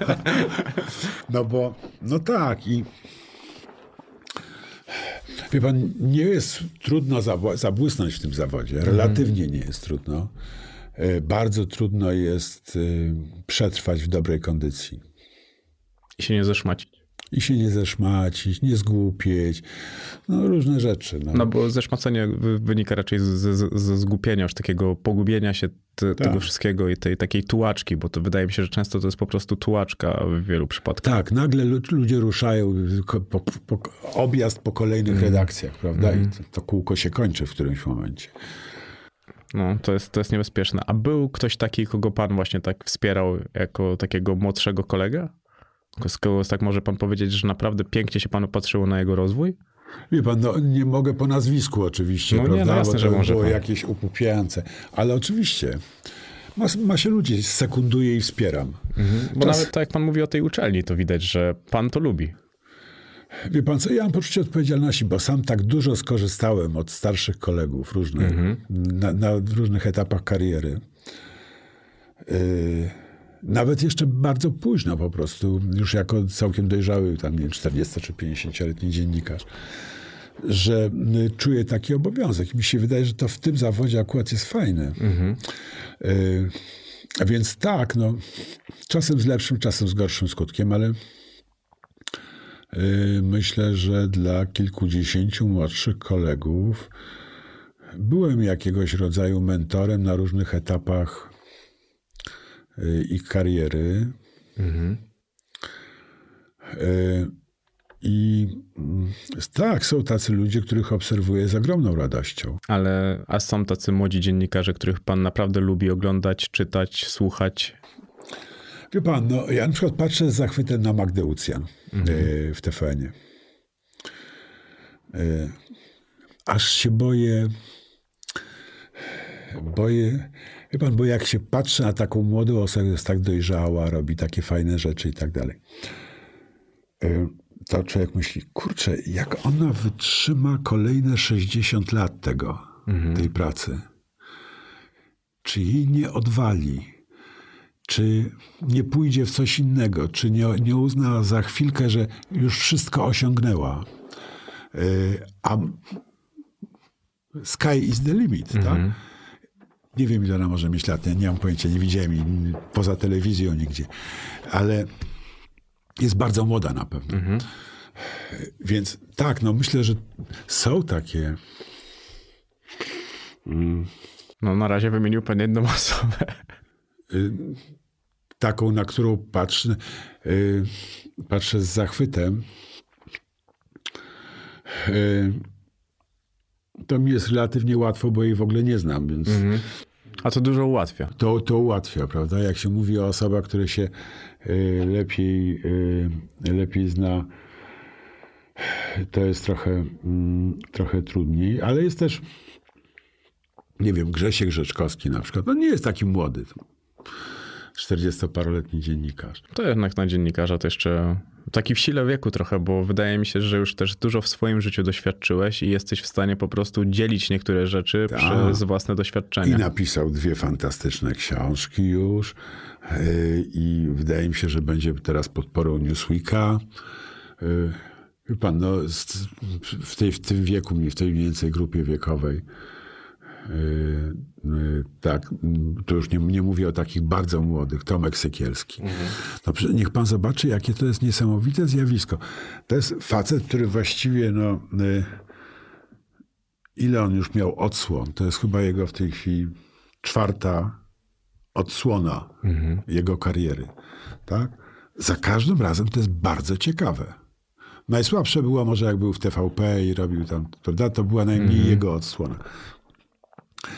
<laughs> no bo, no tak i wie pan, nie jest trudno zabłysnąć w tym zawodzie. Relatywnie nie jest trudno. E, Bardzo trudno jest e, przetrwać w dobrej kondycji. I się nie zeszmacić. I się nie zeszmacić, nie zgłupieć, no różne rzeczy. No. No bo zeszmacenie wy- wynika raczej z- z- ze zgupienia, już takiego pogubienia się te, Tak. tego wszystkiego i tej takiej tułaczki, bo to wydaje mi się, że często to jest po prostu tułaczka w wielu przypadkach. Tak, nagle lu- ludzie ruszają, po, po, objazd po kolejnych Mhm. redakcjach, prawda? I to, to kółko się kończy w którymś momencie. No, to jest, to jest niebezpieczne. A był ktoś taki, kogo pan właśnie tak wspierał jako takiego młodszego kolegę? Z kogo tak może pan powiedzieć, że naprawdę pięknie się panu patrzyło na jego rozwój? Wie pan, no, nie mogę po nazwisku oczywiście, No nie, prawda? no jasne, Bo to że może było pan. jakieś upupiające. Ale oczywiście ma, ma się ludzi, sekunduję i wspieram. Bo Czas- nawet tak jak pan mówi o tej uczelni, to widać, że pan to lubi. Wie pan co, ja mam poczucie odpowiedzialności, bo sam tak dużo skorzystałem od starszych kolegów różnych, na, na różnych etapach kariery. Yy, nawet jeszcze bardzo późno po prostu, już jako całkiem dojrzały, tam nie wiem, 40 czy 50-letni dziennikarz, że y, czuję taki obowiązek. Mi się wydaje, że to w tym zawodzie akurat jest fajne. Yy, a więc tak, no, czasem z lepszym, czasem z gorszym skutkiem, ale Yy, Myślę, że dla kilkudziesięciu młodszych kolegów byłem jakiegoś rodzaju mentorem na różnych etapach yy, ich kariery. Yy, I mm, tak, są tacy ludzie, których obserwuję z ogromną radością. Ale a są tacy młodzi dziennikarze, których pan naprawdę lubi oglądać, czytać, słuchać? Wie pan, no, ja na przykład patrzę z zachwytem na Magdę Ucjan yy, w TVN-ie. Aż się boję, boję, wie pan, bo jak się patrzy na taką młodą osobę, jest tak dojrzała, robi takie fajne rzeczy i tak dalej, yy, to człowiek myśli, kurczę, jak ona wytrzyma kolejne 60 lat tego, tej pracy. Czy jej nie odwali? czy nie pójdzie w coś innego, czy nie, nie uzna za chwilkę, że już wszystko osiągnęła. Y, A sky is the limit, tak? Nie wiem, ile ona może mieć lat, nie, nie mam pojęcia, nie widziałem jej poza telewizją nigdzie, ale jest bardzo młoda na pewno. Więc tak, no myślę, że są takie No na razie wymienił pan jedną <laughs> osobę. y, taką, na którą patrzę, y, patrzę z zachwytem. To mi jest relatywnie łatwo, bo jej w ogóle nie znam, więc A to dużo ułatwia. to, to ułatwia, prawda? Jak się mówi o osobach, które się y, lepiej, y, lepiej zna, to jest trochę, mm, trochę trudniej, ale jest też, nie wiem, Grzesiek Rzeczkowski na przykład. No nie jest taki młody. 40-paroletni dziennikarz. To jednak na dziennikarza to jeszcze taki w sile wieku trochę, bo wydaje mi się, że już też dużo w swoim życiu doświadczyłeś i jesteś w stanie po prostu dzielić niektóre rzeczy Tak. przez własne I doświadczenia. napisał dwie fantastyczne książki już. Yy, I wydaje mi się, że będzie teraz podporą Newsweeka. Wie pan, no, w, tej, w tym wieku, w tej mniej więcej grupie wiekowej, tak, mm, to już nie, nie mówię o takich bardzo młodych, Tomek Sekielski. No, prze- niech pan zobaczy, jakie to jest niesamowite zjawisko. To jest facet, który właściwie, no, yy, ile on już miał odsłon? To jest chyba jego w tej chwili czwarta odsłona jego kariery. Tak? Za każdym razem to jest bardzo ciekawe. Najsłabsze było może jak był w TVP i robił tam, prawda? To była najmniej jego odsłona.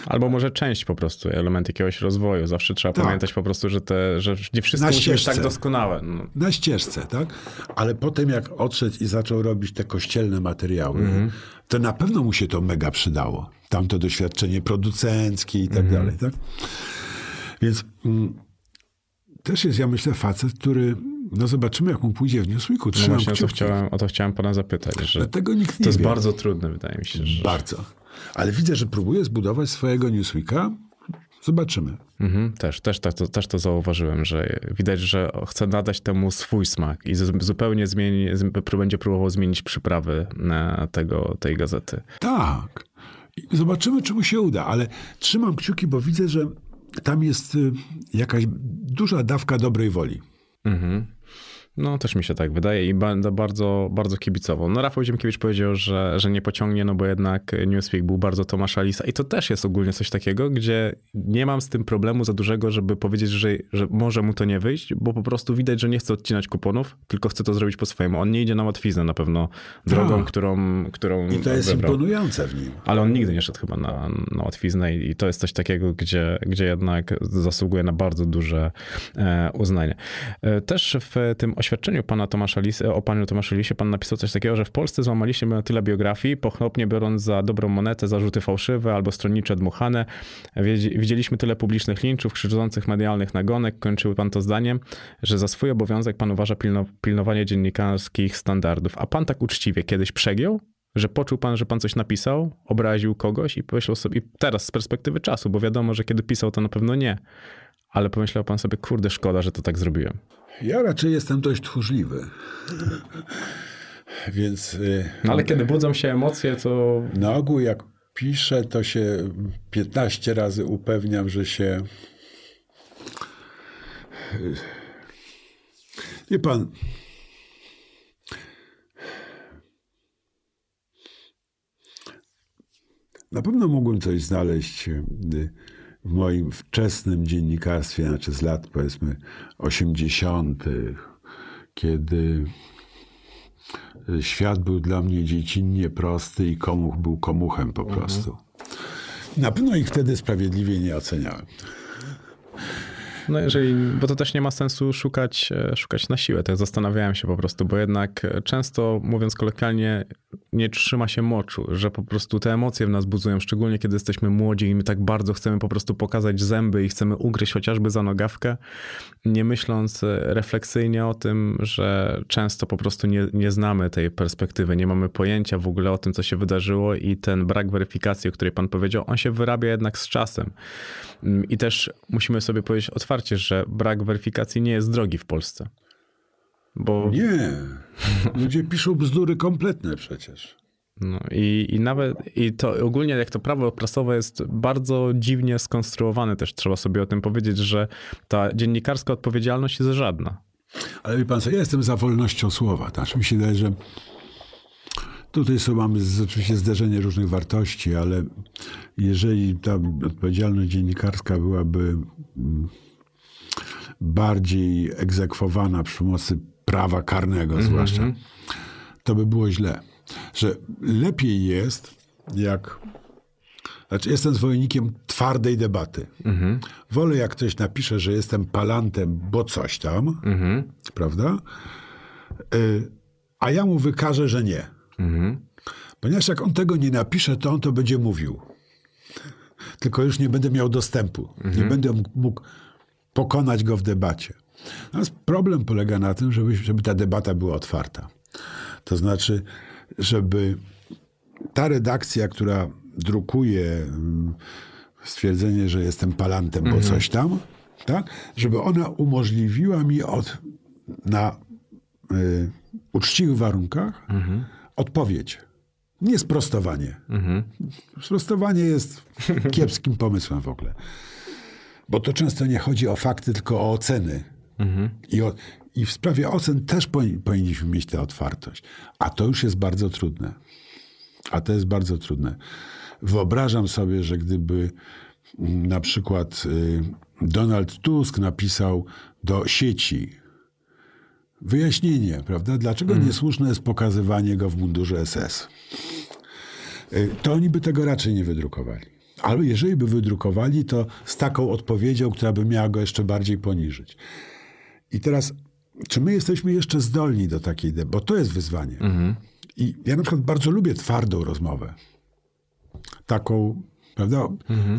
Albo może część po prostu, element jakiegoś rozwoju. Zawsze trzeba Tak. pamiętać po prostu, że, te, że nie wszystko Na musi być tak ścieżce. doskonałe. No. Na ścieżce, tak? Ale potem jak odszedł i zaczął robić te kościelne materiały, to na pewno mu się to mega przydało. Tamto doświadczenie producenckie i tak dalej, tak? Więc mm, też jest, ja myślę, facet, który, no zobaczymy, jak mu pójdzie w Newsweeku. No właśnie o to, chciałem, o to chciałem pana zapytać, że Dlatego nikt nie to jest wie. bardzo trudne, wydaje mi się. Że... Bardzo. Ale widzę, że próbuje zbudować swojego Newsweeka. Zobaczymy. Mhm, też, też, tak to, też to zauważyłem, że widać, że chce nadać temu swój smak i zupełnie zmieni, będzie próbował zmienić przyprawy tego, tej gazety. Tak. Zobaczymy, czy mu się uda, ale trzymam kciuki, bo widzę, że tam jest y, jakaś duża dawka dobrej woli. Mhm. No, też mi się tak wydaje i będę bardzo, bardzo kibicował. No, Rafał Ziemkiewicz powiedział, że, że nie pociągnie, no bo jednak Newsweek był bardzo Tomasza Lisa i to też jest ogólnie coś takiego, gdzie nie mam z tym problemu za dużego, żeby powiedzieć, że, że może mu to nie wyjść, bo po prostu widać, że nie chce odcinać kuponów, tylko chce to zrobić po swojemu. On nie idzie na łatwiznę na pewno drogą, Tak. którą, którą I to jest wybrał. imponujące w nim. Ale on nigdy nie szedł chyba na, na łatwiznę i i to jest coś takiego, gdzie, gdzie jednak zasługuje na bardzo duże e, uznanie. E, Też w tym oświadczeniu pana Tomasza o panu Tomaszu Lisie pan napisał coś takiego, że w Polsce złamaliśmy tyle biografii, pochopnie biorąc za dobrą monetę zarzuty fałszywe albo stronnicze dmuchane. Widzieliśmy tyle publicznych linczów, krzywdzących medialnych nagonek. Kończył pan to zdaniem, że za swój obowiązek pan uważa pilno, pilnowanie dziennikarskich standardów. A pan tak uczciwie kiedyś przegiął? Że poczuł pan, że pan coś napisał, obraził kogoś i pomyślał sobie, i teraz z perspektywy czasu, bo wiadomo, że kiedy pisał, to na pewno nie. Ale pomyślał pan sobie, kurde, szkoda, że to tak zrobiłem. Ja raczej jestem dość tchórzliwy. <laughs> Więc y, No ale kiedy budzą się emocje, to na ogół jak piszę, to się 15 razy upewniam, że się... Wie pan... Na pewno mógłbym coś znaleźć y, w moim wczesnym dziennikarstwie, znaczy z lat powiedzmy 80., kiedy y, świat był dla mnie dziecinnie prosty i komuch był komuchem po prostu. Na pewno ich wtedy sprawiedliwie nie oceniałem. No jeżeli, bo to też nie ma sensu szukać, e, szukać na siłę. Tak zastanawiałem się po prostu, bo jednak często, mówiąc kolokwialnie, nie trzyma się moczu, że po prostu te emocje w nas buzują, szczególnie kiedy jesteśmy młodzi i my tak bardzo chcemy po prostu pokazać zęby i chcemy ugryźć chociażby za nogawkę, nie myśląc e, refleksyjnie o tym, że często po prostu nie, nie znamy tej perspektywy, nie mamy pojęcia w ogóle o tym, co się wydarzyło i ten brak weryfikacji, o której pan powiedział, on się wyrabia jednak z czasem. Mm, I też musimy sobie powiedzieć otwarcie, że brak weryfikacji nie jest drogi w Polsce. Bo Nie. Ludzie piszą bzdury kompletne przecież. no, i, i nawet i to ogólnie jak to prawo prasowe jest bardzo dziwnie skonstruowane, też trzeba sobie o tym powiedzieć, że ta dziennikarska odpowiedzialność jest żadna. Ale wie pan co, ja jestem za wolnością słowa. Znaczy mi się wydaje, że tutaj sobie mamy oczywiście zderzenie różnych wartości, ale jeżeli ta odpowiedzialność dziennikarska byłaby mm, bardziej egzekwowana przy pomocy prawa karnego zwłaszcza, to by było źle. Że lepiej jest, jak... Znaczy jestem zwolennikiem twardej debaty. Wolę, jak ktoś napisze, że jestem palantem, bo coś tam, prawda? Y, a ja mu wykażę, że nie. Ponieważ jak on tego nie napisze, to on to będzie mówił. Tylko już nie będę miał dostępu. Nie będę mógł pokonać go w debacie. Natomiast problem polega na tym, żeby, żeby ta debata była otwarta. To znaczy, żeby ta redakcja, która drukuje mm, stwierdzenie, że jestem palantem, bo coś tam, tak? żeby ona umożliwiła mi od, na y, uczciwych warunkach odpowiedź. Nie sprostowanie. Sprostowanie jest <laughs> kiepskim pomysłem w ogóle. Bo to często nie chodzi o fakty, tylko o oceny. I, o, I w sprawie ocen też powin- powinniśmy mieć tę otwartość. A to już jest bardzo trudne. A to jest bardzo trudne. Wyobrażam sobie, że gdyby mm, na przykład y, Donald Tusk napisał do sieci wyjaśnienie, prawda? Dlaczego niesłuszne jest pokazywanie go w mundurze SS? Y, To oni by tego raczej nie wydrukowali. Ale jeżeli by wydrukowali, to z taką odpowiedzią, która by miała go jeszcze bardziej poniżyć. I teraz, czy my jesteśmy jeszcze zdolni do takiej debaty? Bo to jest wyzwanie. I ja na przykład bardzo lubię twardą rozmowę. Taką, prawda?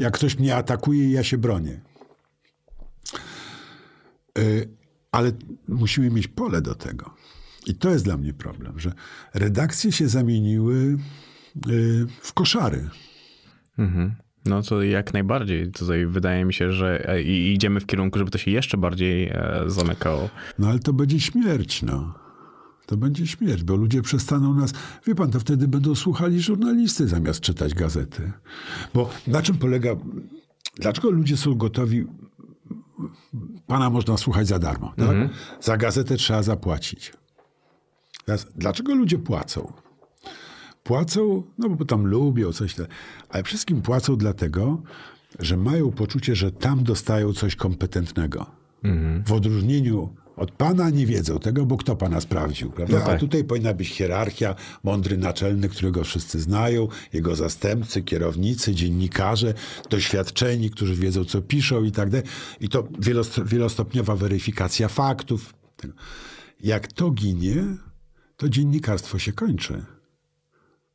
Jak ktoś mnie atakuje, ja się bronię. Y, Ale musimy mieć pole do tego. I to jest dla mnie problem, że redakcje się zamieniły y, w koszary. No to jak najbardziej. Tutaj wydaje mi się, że e, idziemy w kierunku, żeby to się jeszcze bardziej e, zamykało. No ale to będzie śmierć, no. To będzie śmierć, bo ludzie przestaną nas. Wie pan, to wtedy będą słuchali żurnalisty zamiast czytać gazety. Bo na czym polega. Dlaczego ludzie są gotowi pana można słuchać za darmo. Tak? Za gazetę trzeba zapłacić. Teraz, dlaczego ludzie płacą? Płacą, no bo tam lubią coś, ale wszystkim płacą dlatego, że mają poczucie, że tam dostają coś kompetentnego. W odróżnieniu od pana nie wiedzą tego, bo kto pana sprawdził, prawda? No tak. A tutaj powinna być hierarchia, mądry naczelny, którego wszyscy znają, jego zastępcy, kierownicy, dziennikarze, doświadczeni, którzy wiedzą, co piszą i tak dalej. I to wielost- wielostopniowa weryfikacja faktów. Jak to ginie, to dziennikarstwo się kończy.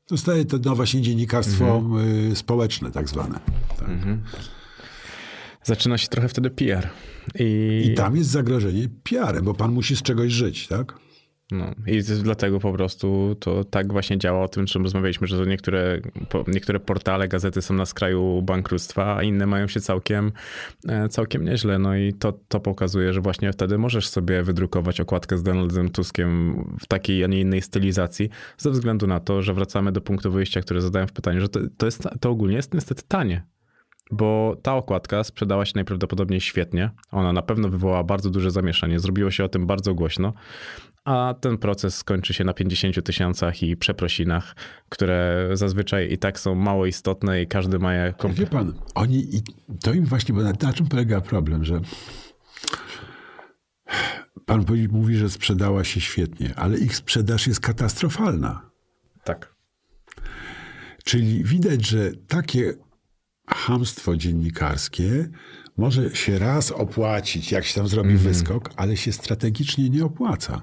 Zostaje to no właśnie dziennikarstwo y, społeczne tak zwane. Tak. Zaczyna się trochę wtedy PR. I, I tam jest zagrożenie PR-em, bo pan musi z czegoś żyć, tak? No, I dlatego po prostu to tak właśnie działa o tym, o czym rozmawialiśmy, że niektóre, niektóre portale, gazety są na skraju bankructwa, a inne mają się całkiem, e, całkiem nieźle. No i to, to pokazuje, że właśnie wtedy możesz sobie wydrukować okładkę z Donaldem Tuskiem w takiej, a nie innej stylizacji, ze względu na to, że wracamy do punktu wyjścia, które zadałem w pytaniu, że to, to, jest, to ogólnie jest niestety tanie. Bo ta okładka sprzedała się najprawdopodobniej świetnie. Ona na pewno wywołała bardzo duże zamieszanie. Zrobiło się o tym bardzo głośno. A ten proces skończy się na 50 tysiącach i przeprosinach, które zazwyczaj i tak są mało istotne i każdy ma je kom- Wie pan, oni, i to im właśnie, bo na, na czym polega problem, że pan mówi, że sprzedała się świetnie, ale ich sprzedaż jest katastrofalna. Tak. Czyli widać, że takie hamstwo dziennikarskie może się raz opłacić, jak się tam zrobi wyskok, ale się strategicznie nie opłaca.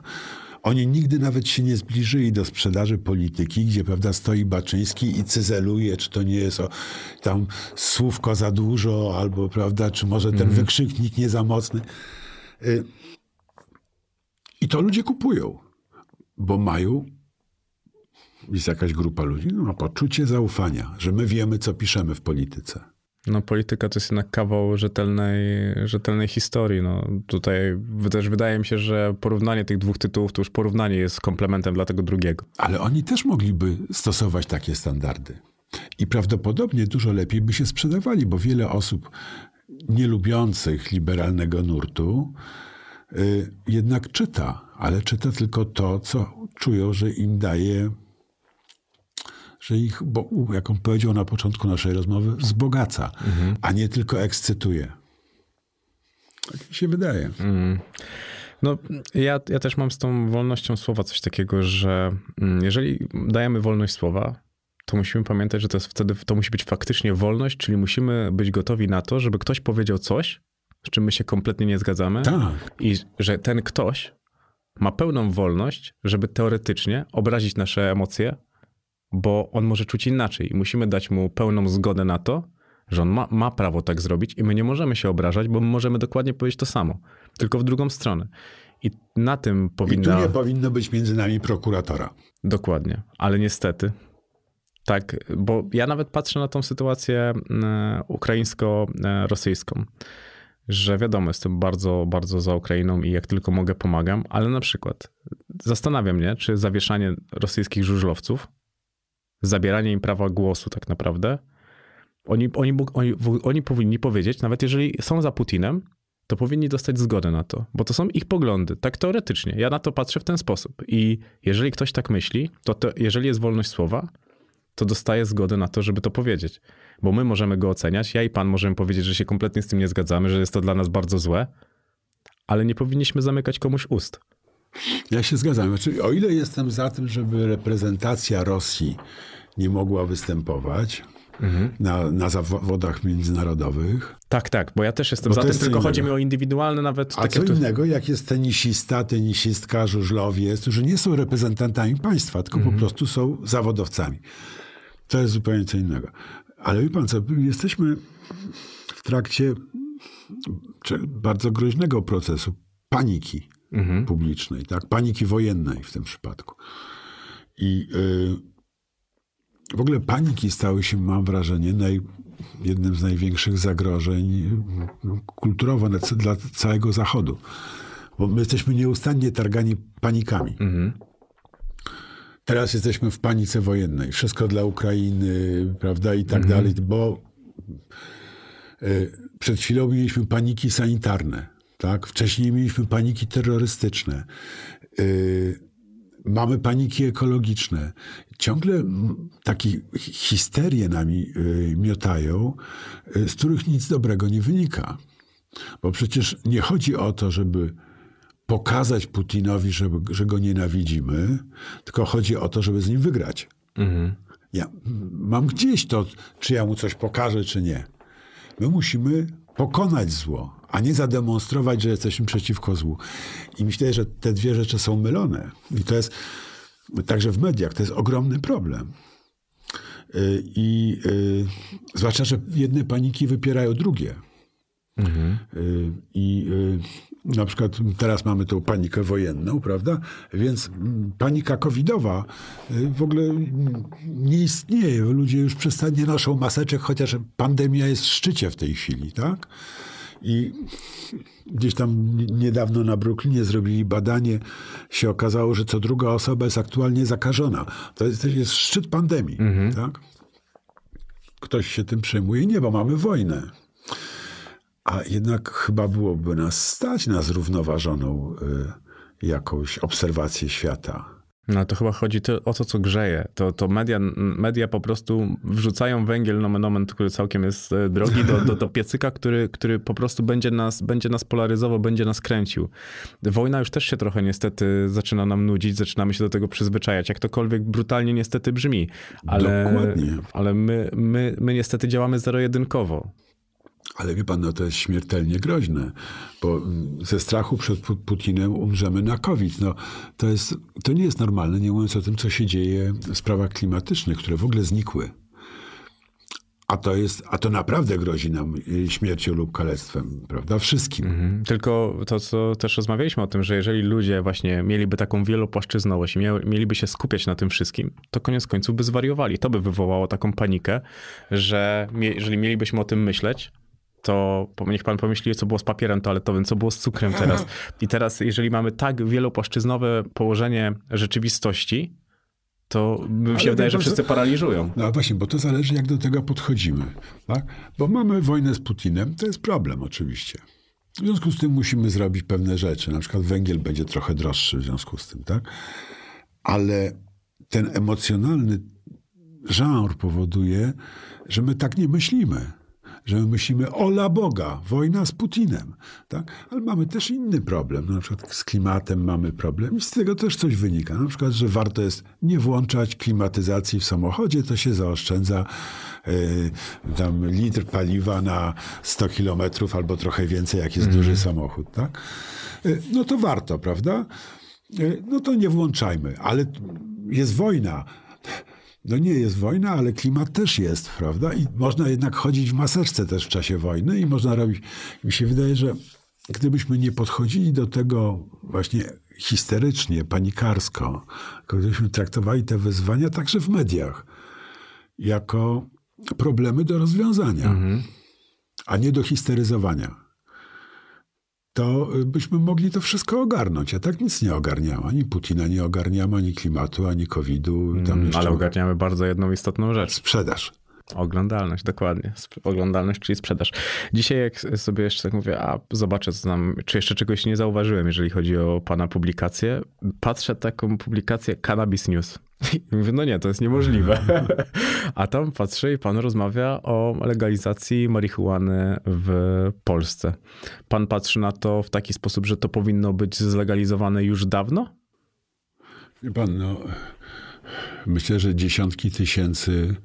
Oni nigdy nawet się nie zbliżyli do sprzedaży polityki, gdzie prawda, stoi Baczyński i cyzeluje, czy to nie jest o, tam słówko za dużo, albo prawda, czy może ten wykrzyknik nie za mocny. Y, I to ludzie kupują, bo mają jest jakaś grupa ludzi, no, ma poczucie zaufania, że my wiemy, co piszemy w polityce. No polityka to jest jednak kawał rzetelnej, rzetelnej historii. No, tutaj też wydaje mi się, że porównanie tych dwóch tytułów to już porównanie jest komplementem dla tego drugiego. Ale oni też mogliby stosować takie standardy. I prawdopodobnie dużo lepiej by się sprzedawali, bo wiele osób nielubiących liberalnego nurtu y, jednak czyta, ale czyta tylko to, co czują, że im daje, że ich, bo, jak on powiedział na początku naszej rozmowy, wzbogaca, a nie tylko ekscytuje. Tak mi się wydaje. No, ja, ja też mam z tą wolnością słowa coś takiego, że mm, jeżeli dajemy wolność słowa, to musimy pamiętać, że to jest wtedy to musi być faktycznie wolność, czyli musimy być gotowi na to, żeby ktoś powiedział coś, z czym my się kompletnie nie zgadzamy. Tak. I że ten ktoś ma pełną wolność, żeby teoretycznie obrazić nasze emocje, bo on może czuć inaczej. I musimy dać mu pełną zgodę na to, że on ma, ma prawo tak zrobić i my nie możemy się obrażać, bo my możemy dokładnie powiedzieć to samo, tylko w drugą stronę. I na tym I tu powinna... nie powinno być między nami prokuratora. Dokładnie, ale niestety. Tak, bo ja nawet patrzę na tą sytuację e, ukraińsko-rosyjską, że wiadomo, jestem bardzo, bardzo za Ukrainą i jak tylko mogę pomagam, ale na przykład zastanawiam mnie, czy zawieszanie rosyjskich żużlowców, zabieranie im prawa głosu tak naprawdę, oni, oni, oni, oni powinni powiedzieć, nawet jeżeli są za Putinem, to powinni dostać zgodę na to, bo to są ich poglądy, tak teoretycznie. Ja na to patrzę w ten sposób. I jeżeli ktoś tak myśli, to, to jeżeli jest wolność słowa, to dostaje zgodę na to, żeby to powiedzieć. Bo my możemy go oceniać, ja i pan możemy powiedzieć, że się kompletnie z tym nie zgadzamy, że jest to dla nas bardzo złe, ale nie powinniśmy zamykać komuś ust. Ja się zgadzam. Znaczy, o ile jestem za tym, żeby reprezentacja Rosji nie mogła występować na, na zawodach międzynarodowych, Tak, tak, bo ja też jestem Bo za tym, tylko chodzi mi innego. o indywidualne nawet a takie... co innego, jak jest tenisista, tenisistka, żużlowiec, którzy nie są reprezentantami państwa, tylko po prostu są zawodowcami. To jest zupełnie co innego. Ale wie pan co, jesteśmy w trakcie bardzo groźnego procesu paniki publicznej, tak? paniki wojennej w tym przypadku. I y, w ogóle paniki stały się, mam wrażenie, naj, jednym z największych zagrożeń y, kulturowo dla całego Zachodu. Bo my jesteśmy nieustannie targani panikami. Teraz jesteśmy w panice wojennej. Wszystko dla Ukrainy, prawda, i tak dalej, bo y, przed chwilą mieliśmy paniki sanitarne. Tak? Wcześniej mieliśmy paniki terrorystyczne. Yy, mamy paniki ekologiczne. Ciągle takie histerie nami yy, miotają, yy, z których nic dobrego nie wynika. Bo przecież nie chodzi o to, żeby pokazać Putinowi, żeby, że go nienawidzimy, tylko chodzi o to, żeby z nim wygrać. Ja mam gdzieś to, czy ja mu coś pokażę, czy nie. My musimy pokonać zło, a nie zademonstrować, że jesteśmy przeciwko złu. I myślę, że te dwie rzeczy są mylone. I to jest także w mediach, to jest ogromny problem. Y, I y, zwłaszcza, że jedne paniki wypierają drugie. Y, I na przykład teraz mamy tą panikę wojenną, prawda? Więc mm, panika covidowa w ogóle mm, nie istnieje. Ludzie już przestanie nie noszą maseczek, chociaż pandemia jest w szczycie w tej chwili, tak? I gdzieś tam niedawno na Brooklynie zrobili badanie, się okazało, że co druga osoba jest aktualnie zakażona. To jest, to jest szczyt pandemii, tak? Ktoś się tym przejmuje? Nie, bo mamy wojnę. A jednak chyba byłoby nas stać na zrównoważoną y, jakąś obserwację świata. No to chyba chodzi to, o to, co grzeje. To, to media, media po prostu wrzucają węgiel, nomen omen, który całkiem jest e, drogi, do, do, do piecyka, który, który po prostu będzie nas, będzie nas polaryzował, będzie nas kręcił. Wojna już też się trochę niestety zaczyna nam nudzić, zaczynamy się do tego przyzwyczajać, jak tokolwiek brutalnie niestety brzmi. Ale, Dokładnie. ale my, my, my niestety działamy zero-jedynkowo. Ale wie pan, no to jest śmiertelnie groźne, bo ze strachu przed Pu- Putinem umrzemy na COVID. No, to, jest, to nie jest normalne, nie mówiąc o tym, co się dzieje w sprawach klimatycznych, które w ogóle znikły. A to, jest, a to naprawdę grozi nam y, śmiercią lub kalectwem, prawda? Wszystkim. Mhm. Tylko to, co też rozmawialiśmy o tym, że jeżeli ludzie właśnie mieliby taką wielopłaszczyznowość i mieliby się skupiać na tym wszystkim, to koniec końców by zwariowali. To by wywołało taką panikę, że jeżeli mielibyśmy o tym myśleć, to niech pan pomyśli, co było z papierem toaletowym, co było z cukrem teraz. I teraz, jeżeli mamy tak wielopłaszczyznowe położenie rzeczywistości, to mi się wydaje, że wszyscy paraliżują. No właśnie, bo to zależy, jak do tego podchodzimy. Tak? Bo mamy wojnę z Putinem, to jest problem oczywiście. W związku z tym musimy zrobić pewne rzeczy. Na przykład węgiel będzie trochę droższy w związku z tym, tak? Ale ten emocjonalny żanr powoduje, że my tak nie myślimy. Że my myślimy, ola Boga, wojna z Putinem. Tak? Ale mamy też inny problem. Na przykład z klimatem mamy problem i z tego też coś wynika. Na przykład, że warto jest nie włączać klimatyzacji w samochodzie, to się zaoszczędza yy, tam litr paliwa na 100 kilometrów albo trochę więcej, jak jest duży samochód. Tak? Yy, no to warto, prawda? Yy, no to nie włączajmy. Ale jest wojna. No nie jest wojna, ale klimat też jest, prawda? I można jednak chodzić w maseczce też w czasie wojny i można robić. Mi się wydaje, że gdybyśmy nie podchodzili do tego właśnie histerycznie, panikarsko, gdybyśmy traktowali te wyzwania także w mediach jako problemy do rozwiązania, a nie do histeryzowania, to y, byśmy mogli to wszystko ogarnąć. A tak nic nie ogarniamy. Ani Putina nie ogarniamy, ani klimatu, ani COVID-u. Tam Mm, jeszcze Ale ogarniamy bardzo jedną istotną rzecz. sprzedaż. Oglądalność, dokładnie. Oglądalność, czyli sprzedaż. Dzisiaj jak sobie jeszcze tak mówię, a zobaczę, co tam, czy jeszcze czegoś nie zauważyłem, jeżeli chodzi o pana publikację. Patrzę taką publikację Cannabis News. <laughs> I mówię, no nie, to jest niemożliwe. <laughs> A tam patrzę i pan rozmawia o legalizacji marihuany w Polsce. Pan patrzy na to w taki sposób, że to powinno być zlegalizowane już dawno? Wie pan, no, myślę, że dziesiątki tysięcy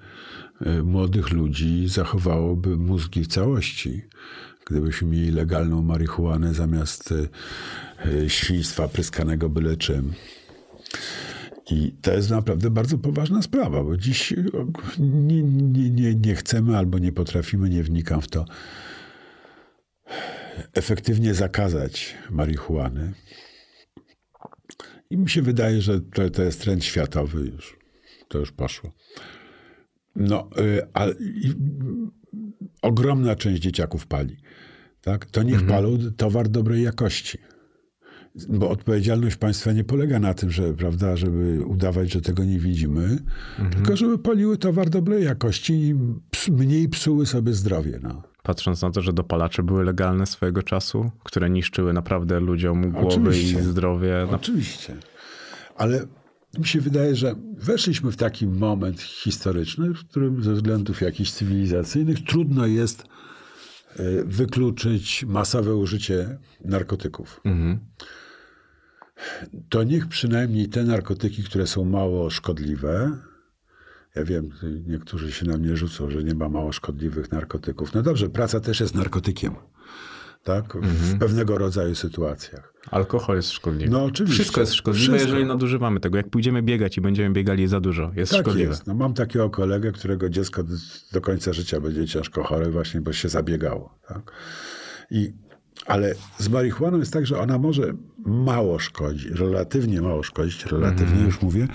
młodych ludzi zachowałoby mózgi w całości, gdybyśmy mieli legalną marihuanę zamiast e, świństwa pryskanego byle czym. I to jest naprawdę bardzo poważna sprawa, bo dziś e, nie, nie, nie, nie chcemy albo nie potrafimy, nie wnikam w to, efektywnie zakazać marihuany. I mi się wydaje, że to, to jest trend światowy już. To już poszło. No, y, a i, ogromna część dzieciaków pali. Tak? To niech palą towar dobrej jakości. Bo odpowiedzialność państwa nie polega na tym, że, prawda, żeby udawać, że tego nie widzimy, tylko żeby paliły towar dobrej jakości i mniej psuły sobie zdrowie. No. Patrząc na to, że dopalacze były legalne swojego czasu, które niszczyły naprawdę ludziom głowy Oczywiście. i zdrowie. Na... Oczywiście. Ale mi się wydaje, że weszliśmy w taki moment historyczny, w którym ze względów jakichś cywilizacyjnych trudno jest e, wykluczyć masowe użycie narkotyków. To niech przynajmniej te narkotyki, które są mało szkodliwe, ja wiem, niektórzy się na mnie rzucą, że nie ma mało szkodliwych narkotyków. No dobrze, praca też jest narkotykiem. Tak? W pewnego rodzaju sytuacjach. Alkohol jest szkodliwy. No oczywiście. Wszystko jest szkodliwe, Wszystko. jeżeli nadużywamy tego. Jak pójdziemy biegać i będziemy biegali za dużo, jest Tak szkodliwe. jest. No, mam takiego kolegę, którego dziecko do, do końca życia będzie ciężko chore właśnie, bo się zabiegało. Tak? I, ale z marihuaną jest tak, że ona może mało szkodzić, relatywnie mało szkodzić, relatywnie Mhm. już mówię,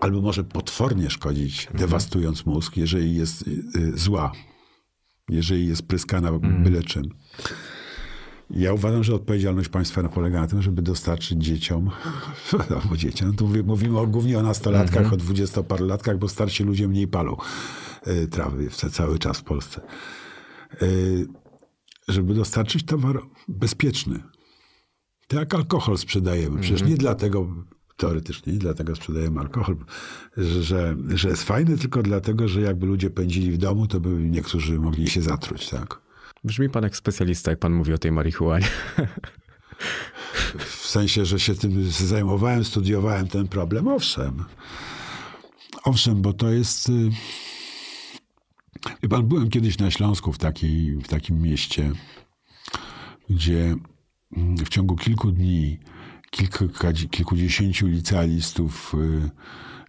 albo może potwornie szkodzić, dewastując mózg, jeżeli jest y, y, zła, jeżeli jest pryskana Mhm. byle czym. Ja uważam, że odpowiedzialność państwa polega na tym, żeby dostarczyć dzieciom, <laughs> albo dzieciom, tu mówimy, o, głównie o nastolatkach, o dwudziestoparolatkach, bo starsi ludzie mniej palą y, trawy cały czas w Polsce. Y, żeby dostarczyć towar bezpieczny. To jak alkohol sprzedajemy. Przecież nie dlatego, teoretycznie nie dlatego sprzedajemy alkohol, że, że, że jest fajny, tylko dlatego, że jakby ludzie pędzili w domu, to by niektórzy mogli się zatruć, tak? Brzmi pan jak specjalista, jak pan mówi o tej marihuanie. W sensie, że się tym zajmowałem, studiowałem ten problem. Owszem. Owszem, bo to jest... y, Wie pan, byłem kiedyś na Śląsku w, takiej, w takim mieście, gdzie mm, w ciągu kilku dni kilka, kilkudziesięciu licealistów y,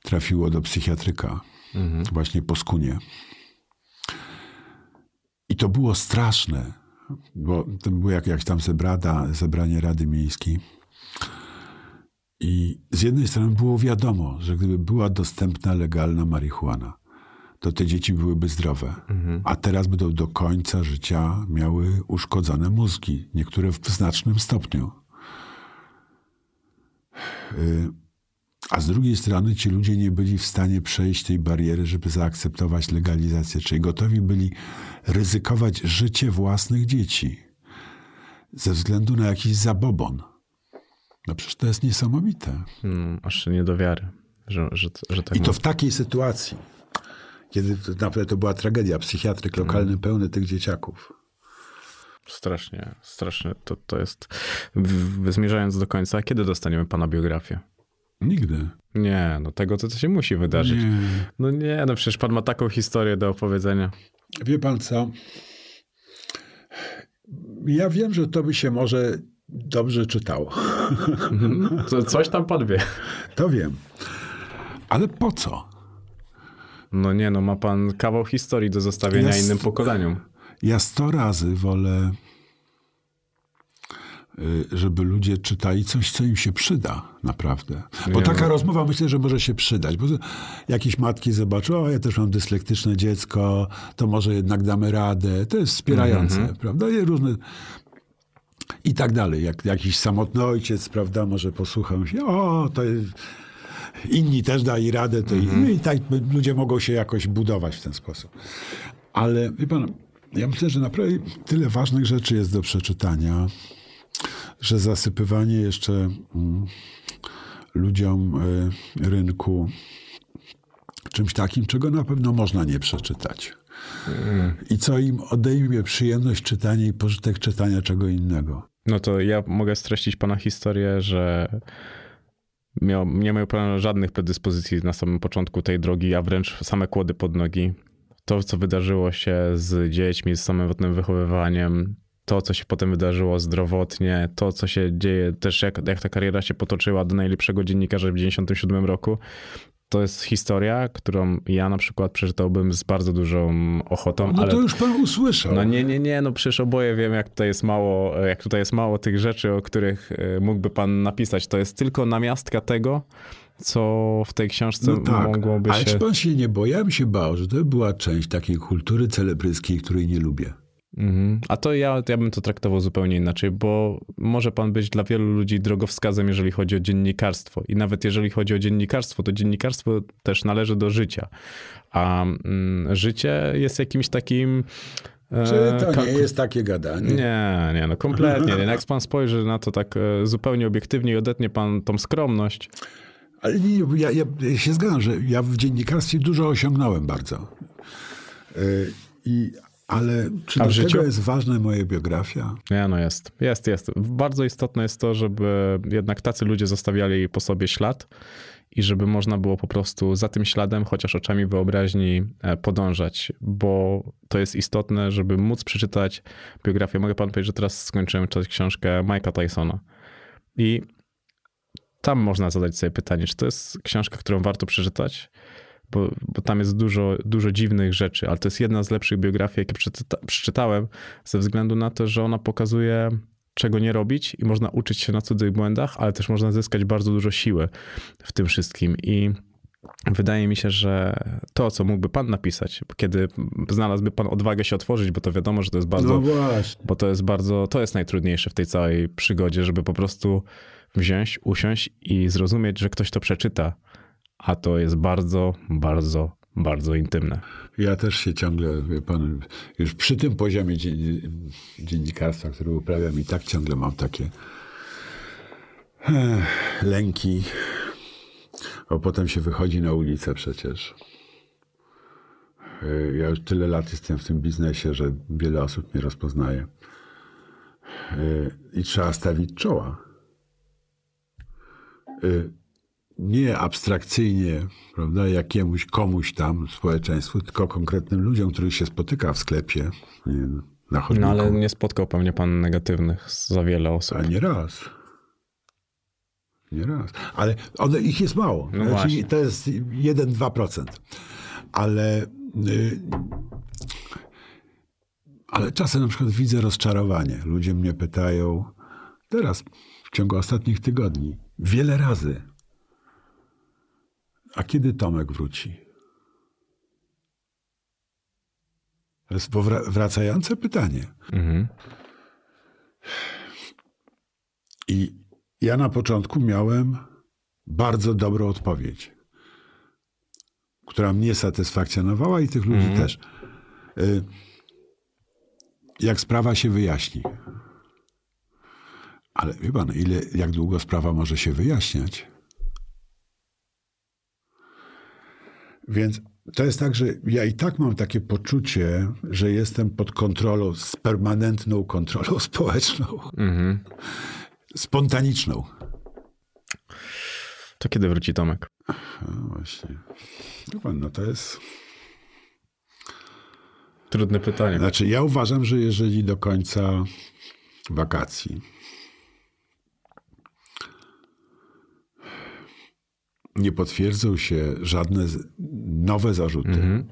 trafiło do psychiatryka. Właśnie po skunie. To było straszne, bo to było jak, jak tam zebrada, zebranie Rady Miejskiej. I z jednej strony było wiadomo, że gdyby była dostępna legalna marihuana, to te dzieci byłyby zdrowe. A teraz będą do końca życia miały uszkodzone mózgi, niektóre w znacznym stopniu. Y, A z drugiej strony ci ludzie nie byli w stanie przejść tej bariery, żeby zaakceptować legalizację, czyli gotowi byli ryzykować życie własnych dzieci ze względu na jakiś zabobon. No przecież to jest niesamowite. No, aż nie do wiary, że, że, że tak I to w takiej sytuacji, kiedy naprawdę to była tragedia, psychiatryk lokalny pełny tych dzieciaków. Strasznie, strasznie. To, to jest... W, zmierzając do końca, kiedy dostaniemy pana biografię? Nigdy. Nie, no tego to, to się musi wydarzyć. Nie. No nie, no przecież pan ma taką historię do opowiedzenia. Wie pan co? Ja wiem, że to by się może dobrze czytało. To coś tam pan wie. To wiem. Ale po co? No nie, no ma pan kawał historii do zostawienia Jest- innym pokoleniom. Ja sto razy wolę, żeby ludzie czytali coś, co im się przyda, naprawdę. Bo Nie, taka no. rozmowa myślę, że może się przydać. Bo jakieś matki zobaczą, o ja też mam dyslektyczne dziecko, to może jednak damy radę. To jest wspierające, prawda? I różne... I tak dalej. Jak jakiś samotny ojciec, prawda, może posłuchał się, o, to jest... inni też dali radę, to i, no i tak ludzie mogą się jakoś budować w ten sposób. Ale wie pan, ja myślę, że naprawdę tyle ważnych rzeczy jest do przeczytania, że zasypywanie jeszcze mm, ludziom y, rynku czymś takim, czego na pewno można nie przeczytać. I co im odejmie przyjemność czytania i pożytek czytania czego innego. No to ja mogę streścić pana historię, że miał, nie miał pan żadnych predyspozycji na samym początku tej drogi, a wręcz same kłody pod nogi. To, co wydarzyło się z dziećmi, z samotnym wychowywaniem, to, co się potem wydarzyło zdrowotnie, to, co się dzieje, też jak, jak ta kariera się potoczyła do najlepszego dziennikarza w 97 roku, to jest historia, którą ja na przykład przeczytałbym z bardzo dużą ochotą, No ale to już pan usłyszał. no nie, nie, nie, no przecież oboje wiem, jak tutaj jest mało, jak tutaj jest mało tych rzeczy, o których e, mógłby pan napisać. To jest tylko namiastka tego, co w tej książce No tak, mogłoby ale się... czy pan się nie boi? Ja bym się bał, że to była część takiej kultury celebryckiej, której nie lubię. Mhm. A to ja, ja bym to traktował zupełnie inaczej, bo może pan być dla wielu ludzi drogowskazem, jeżeli chodzi o dziennikarstwo. I nawet jeżeli chodzi o dziennikarstwo, to dziennikarstwo też należy do życia. A mm, życie jest jakimś takim Czy to nie jest takie gadanie? Nie, nie, no kompletnie. nie. Jak pan spojrzy na to tak e, zupełnie obiektywnie i odetnie pan tą skromność, Ale nie, ja, ja się zgadzam, że ja w dziennikarstwie dużo osiągnąłem bardzo. Y, I, ale czy A do życiu? tego jest ważna moja biografia? Nie, no jest. Jest, jest. Bardzo istotne jest to, żeby jednak tacy ludzie zostawiali po sobie ślad i żeby można było po prostu za tym śladem, chociaż oczami wyobraźni, e, podążać, bo to jest istotne, żeby móc przeczytać biografię. Mogę pan powiedzieć, że teraz skończyłem czytać książkę Mike'a Tysona i tam można zadać sobie pytanie, czy to jest książka, którą warto przeczytać, bo, bo tam jest dużo, dużo dziwnych rzeczy, ale to jest jedna z lepszych biografii, jakie przeczyta, przeczytałem, ze względu na to, że ona pokazuje, czego nie robić i można uczyć się na cudzych błędach, ale też można zyskać bardzo dużo siły w tym wszystkim. I wydaje mi się, że to, co mógłby pan napisać, kiedy znalazłby pan odwagę się otworzyć, bo to wiadomo, że to jest bardzo No właśnie. bo to jest bardzo, to jest najtrudniejsze w tej całej przygodzie, żeby po prostu wziąć, usiąść i zrozumieć, że ktoś to przeczyta, a to jest bardzo, bardzo, bardzo intymne. Ja też się ciągle, wie pan, już przy tym poziomie dzien- dziennikarstwa, który uprawiam i tak ciągle mam takie eh, lęki, bo potem się wychodzi na ulicę przecież. Eh, Ja już tyle lat jestem w tym biznesie, że wiele osób mnie rozpoznaje. Eh, I trzeba stawić czoła. Nie abstrakcyjnie, prawda, jakiemuś komuś tam społeczeństwu, tylko konkretnym ludziom, których się spotyka w sklepie, nie, na chodniku. No ale nie spotkał pewnie pan negatywnych za wiele osób. A nie raz. Nie raz. Ale one, ich jest mało. No właśnie. to jest 1-2%. Ale, y, ale czasem na przykład widzę rozczarowanie. Ludzie mnie pytają, teraz w ciągu ostatnich tygodni, wiele razy, a kiedy Tomek wróci? To jest wracające pytanie. Mhm. I ja na początku miałem bardzo dobrą odpowiedź, która mnie satysfakcjonowała i tych ludzi też. Y, Jak sprawa się wyjaśni. Ale wie pan, ile, jak długo sprawa może się wyjaśniać? Więc to jest tak, że ja i tak mam takie poczucie, że jestem pod kontrolą, z permanentną kontrolą <laughs> społeczną Mhm. spontaniczną. To kiedy wróci Tomek? No właśnie. No to jest. Trudne pytanie. Znaczy, ja uważam, że jeżeli do końca wakacji nie potwierdzą się żadne nowe zarzuty, Mhm.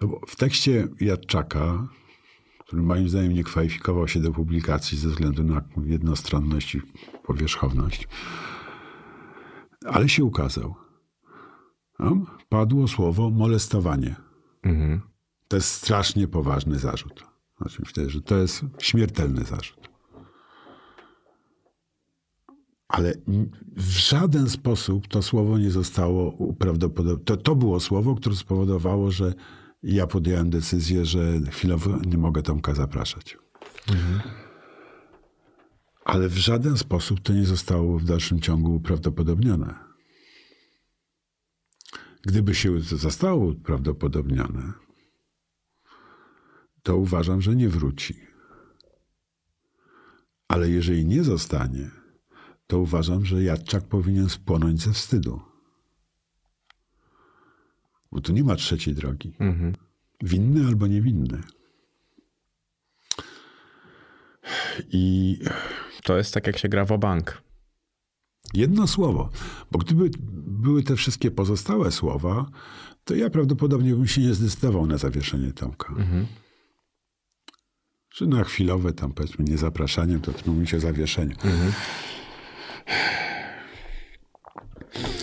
no bo w tekście Jadczaka, który moim zdaniem nie kwalifikował się do publikacji ze względu na jednostronność i powierzchowność, ale się ukazał. Tam padło słowo molestowanie. Mhm. To jest strasznie poważny zarzut. Znaczy, że to jest śmiertelny zarzut. Ale w żaden sposób to słowo nie zostało uprawdopodobnione. To, to było słowo, które spowodowało, że ja podjąłem decyzję, że chwilowo nie mogę Tomka zapraszać. Ale w żaden sposób to nie zostało w dalszym ciągu uprawdopodobnione. Gdyby się zostało uprawdopodobnione, to uważam, że nie wróci. Ale jeżeli nie zostanie, to uważam, że Jadczak powinien spłonąć ze wstydu. Bo tu nie ma trzeciej drogi. Mhm. Winny albo niewinny. I To jest tak, jak się gra w bank. jedno słowo, bo gdyby były te wszystkie pozostałe słowa, to ja prawdopodobnie bym się nie zdecydował na zawieszenie Tomka. Czy na chwilowe tam powiedzmy nie zapraszaniem, to w tym momencie zawieszenie.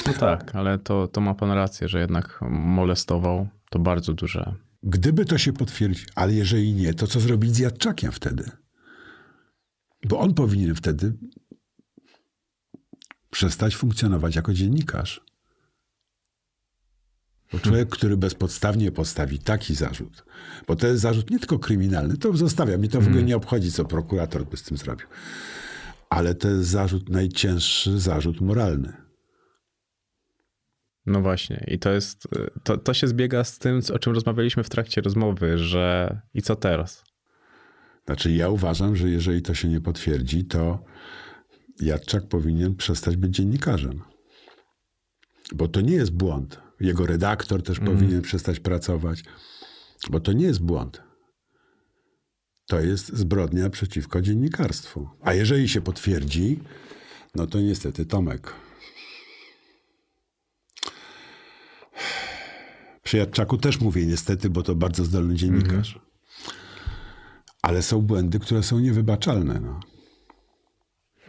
No tak, ale to, to ma pan rację, że jednak molestował to bardzo duże. Gdyby to się potwierdziło, ale jeżeli nie, to co zrobić z Jadczakiem wtedy? Bo on powinien wtedy przestać funkcjonować jako dziennikarz. Bo człowiek, który bezpodstawnie postawi taki zarzut, bo to jest zarzut nie tylko kryminalny, to zostawiam, mi to w ogóle nie obchodzi, co prokurator by z tym zrobił. Ale to jest zarzut, najcięższy zarzut moralny. No właśnie, i to jest, to, to się zbiega z tym, o czym rozmawialiśmy w trakcie rozmowy, że i co teraz? Znaczy, ja uważam, że jeżeli to się nie potwierdzi, to Jadczak powinien przestać być dziennikarzem. Bo to nie jest błąd. Jego redaktor też powinien przestać pracować, bo to nie jest błąd. To jest zbrodnia przeciwko dziennikarstwu. A jeżeli się potwierdzi, no to niestety Tomek. Przy Jadczaku też mówię niestety, bo to bardzo zdolny dziennikarz. Ale są błędy, które są niewybaczalne. No.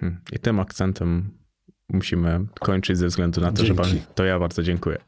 Hmm. I tym akcentem musimy kończyć ze względu na to, że pan, Dzięki. to ja bardzo dziękuję.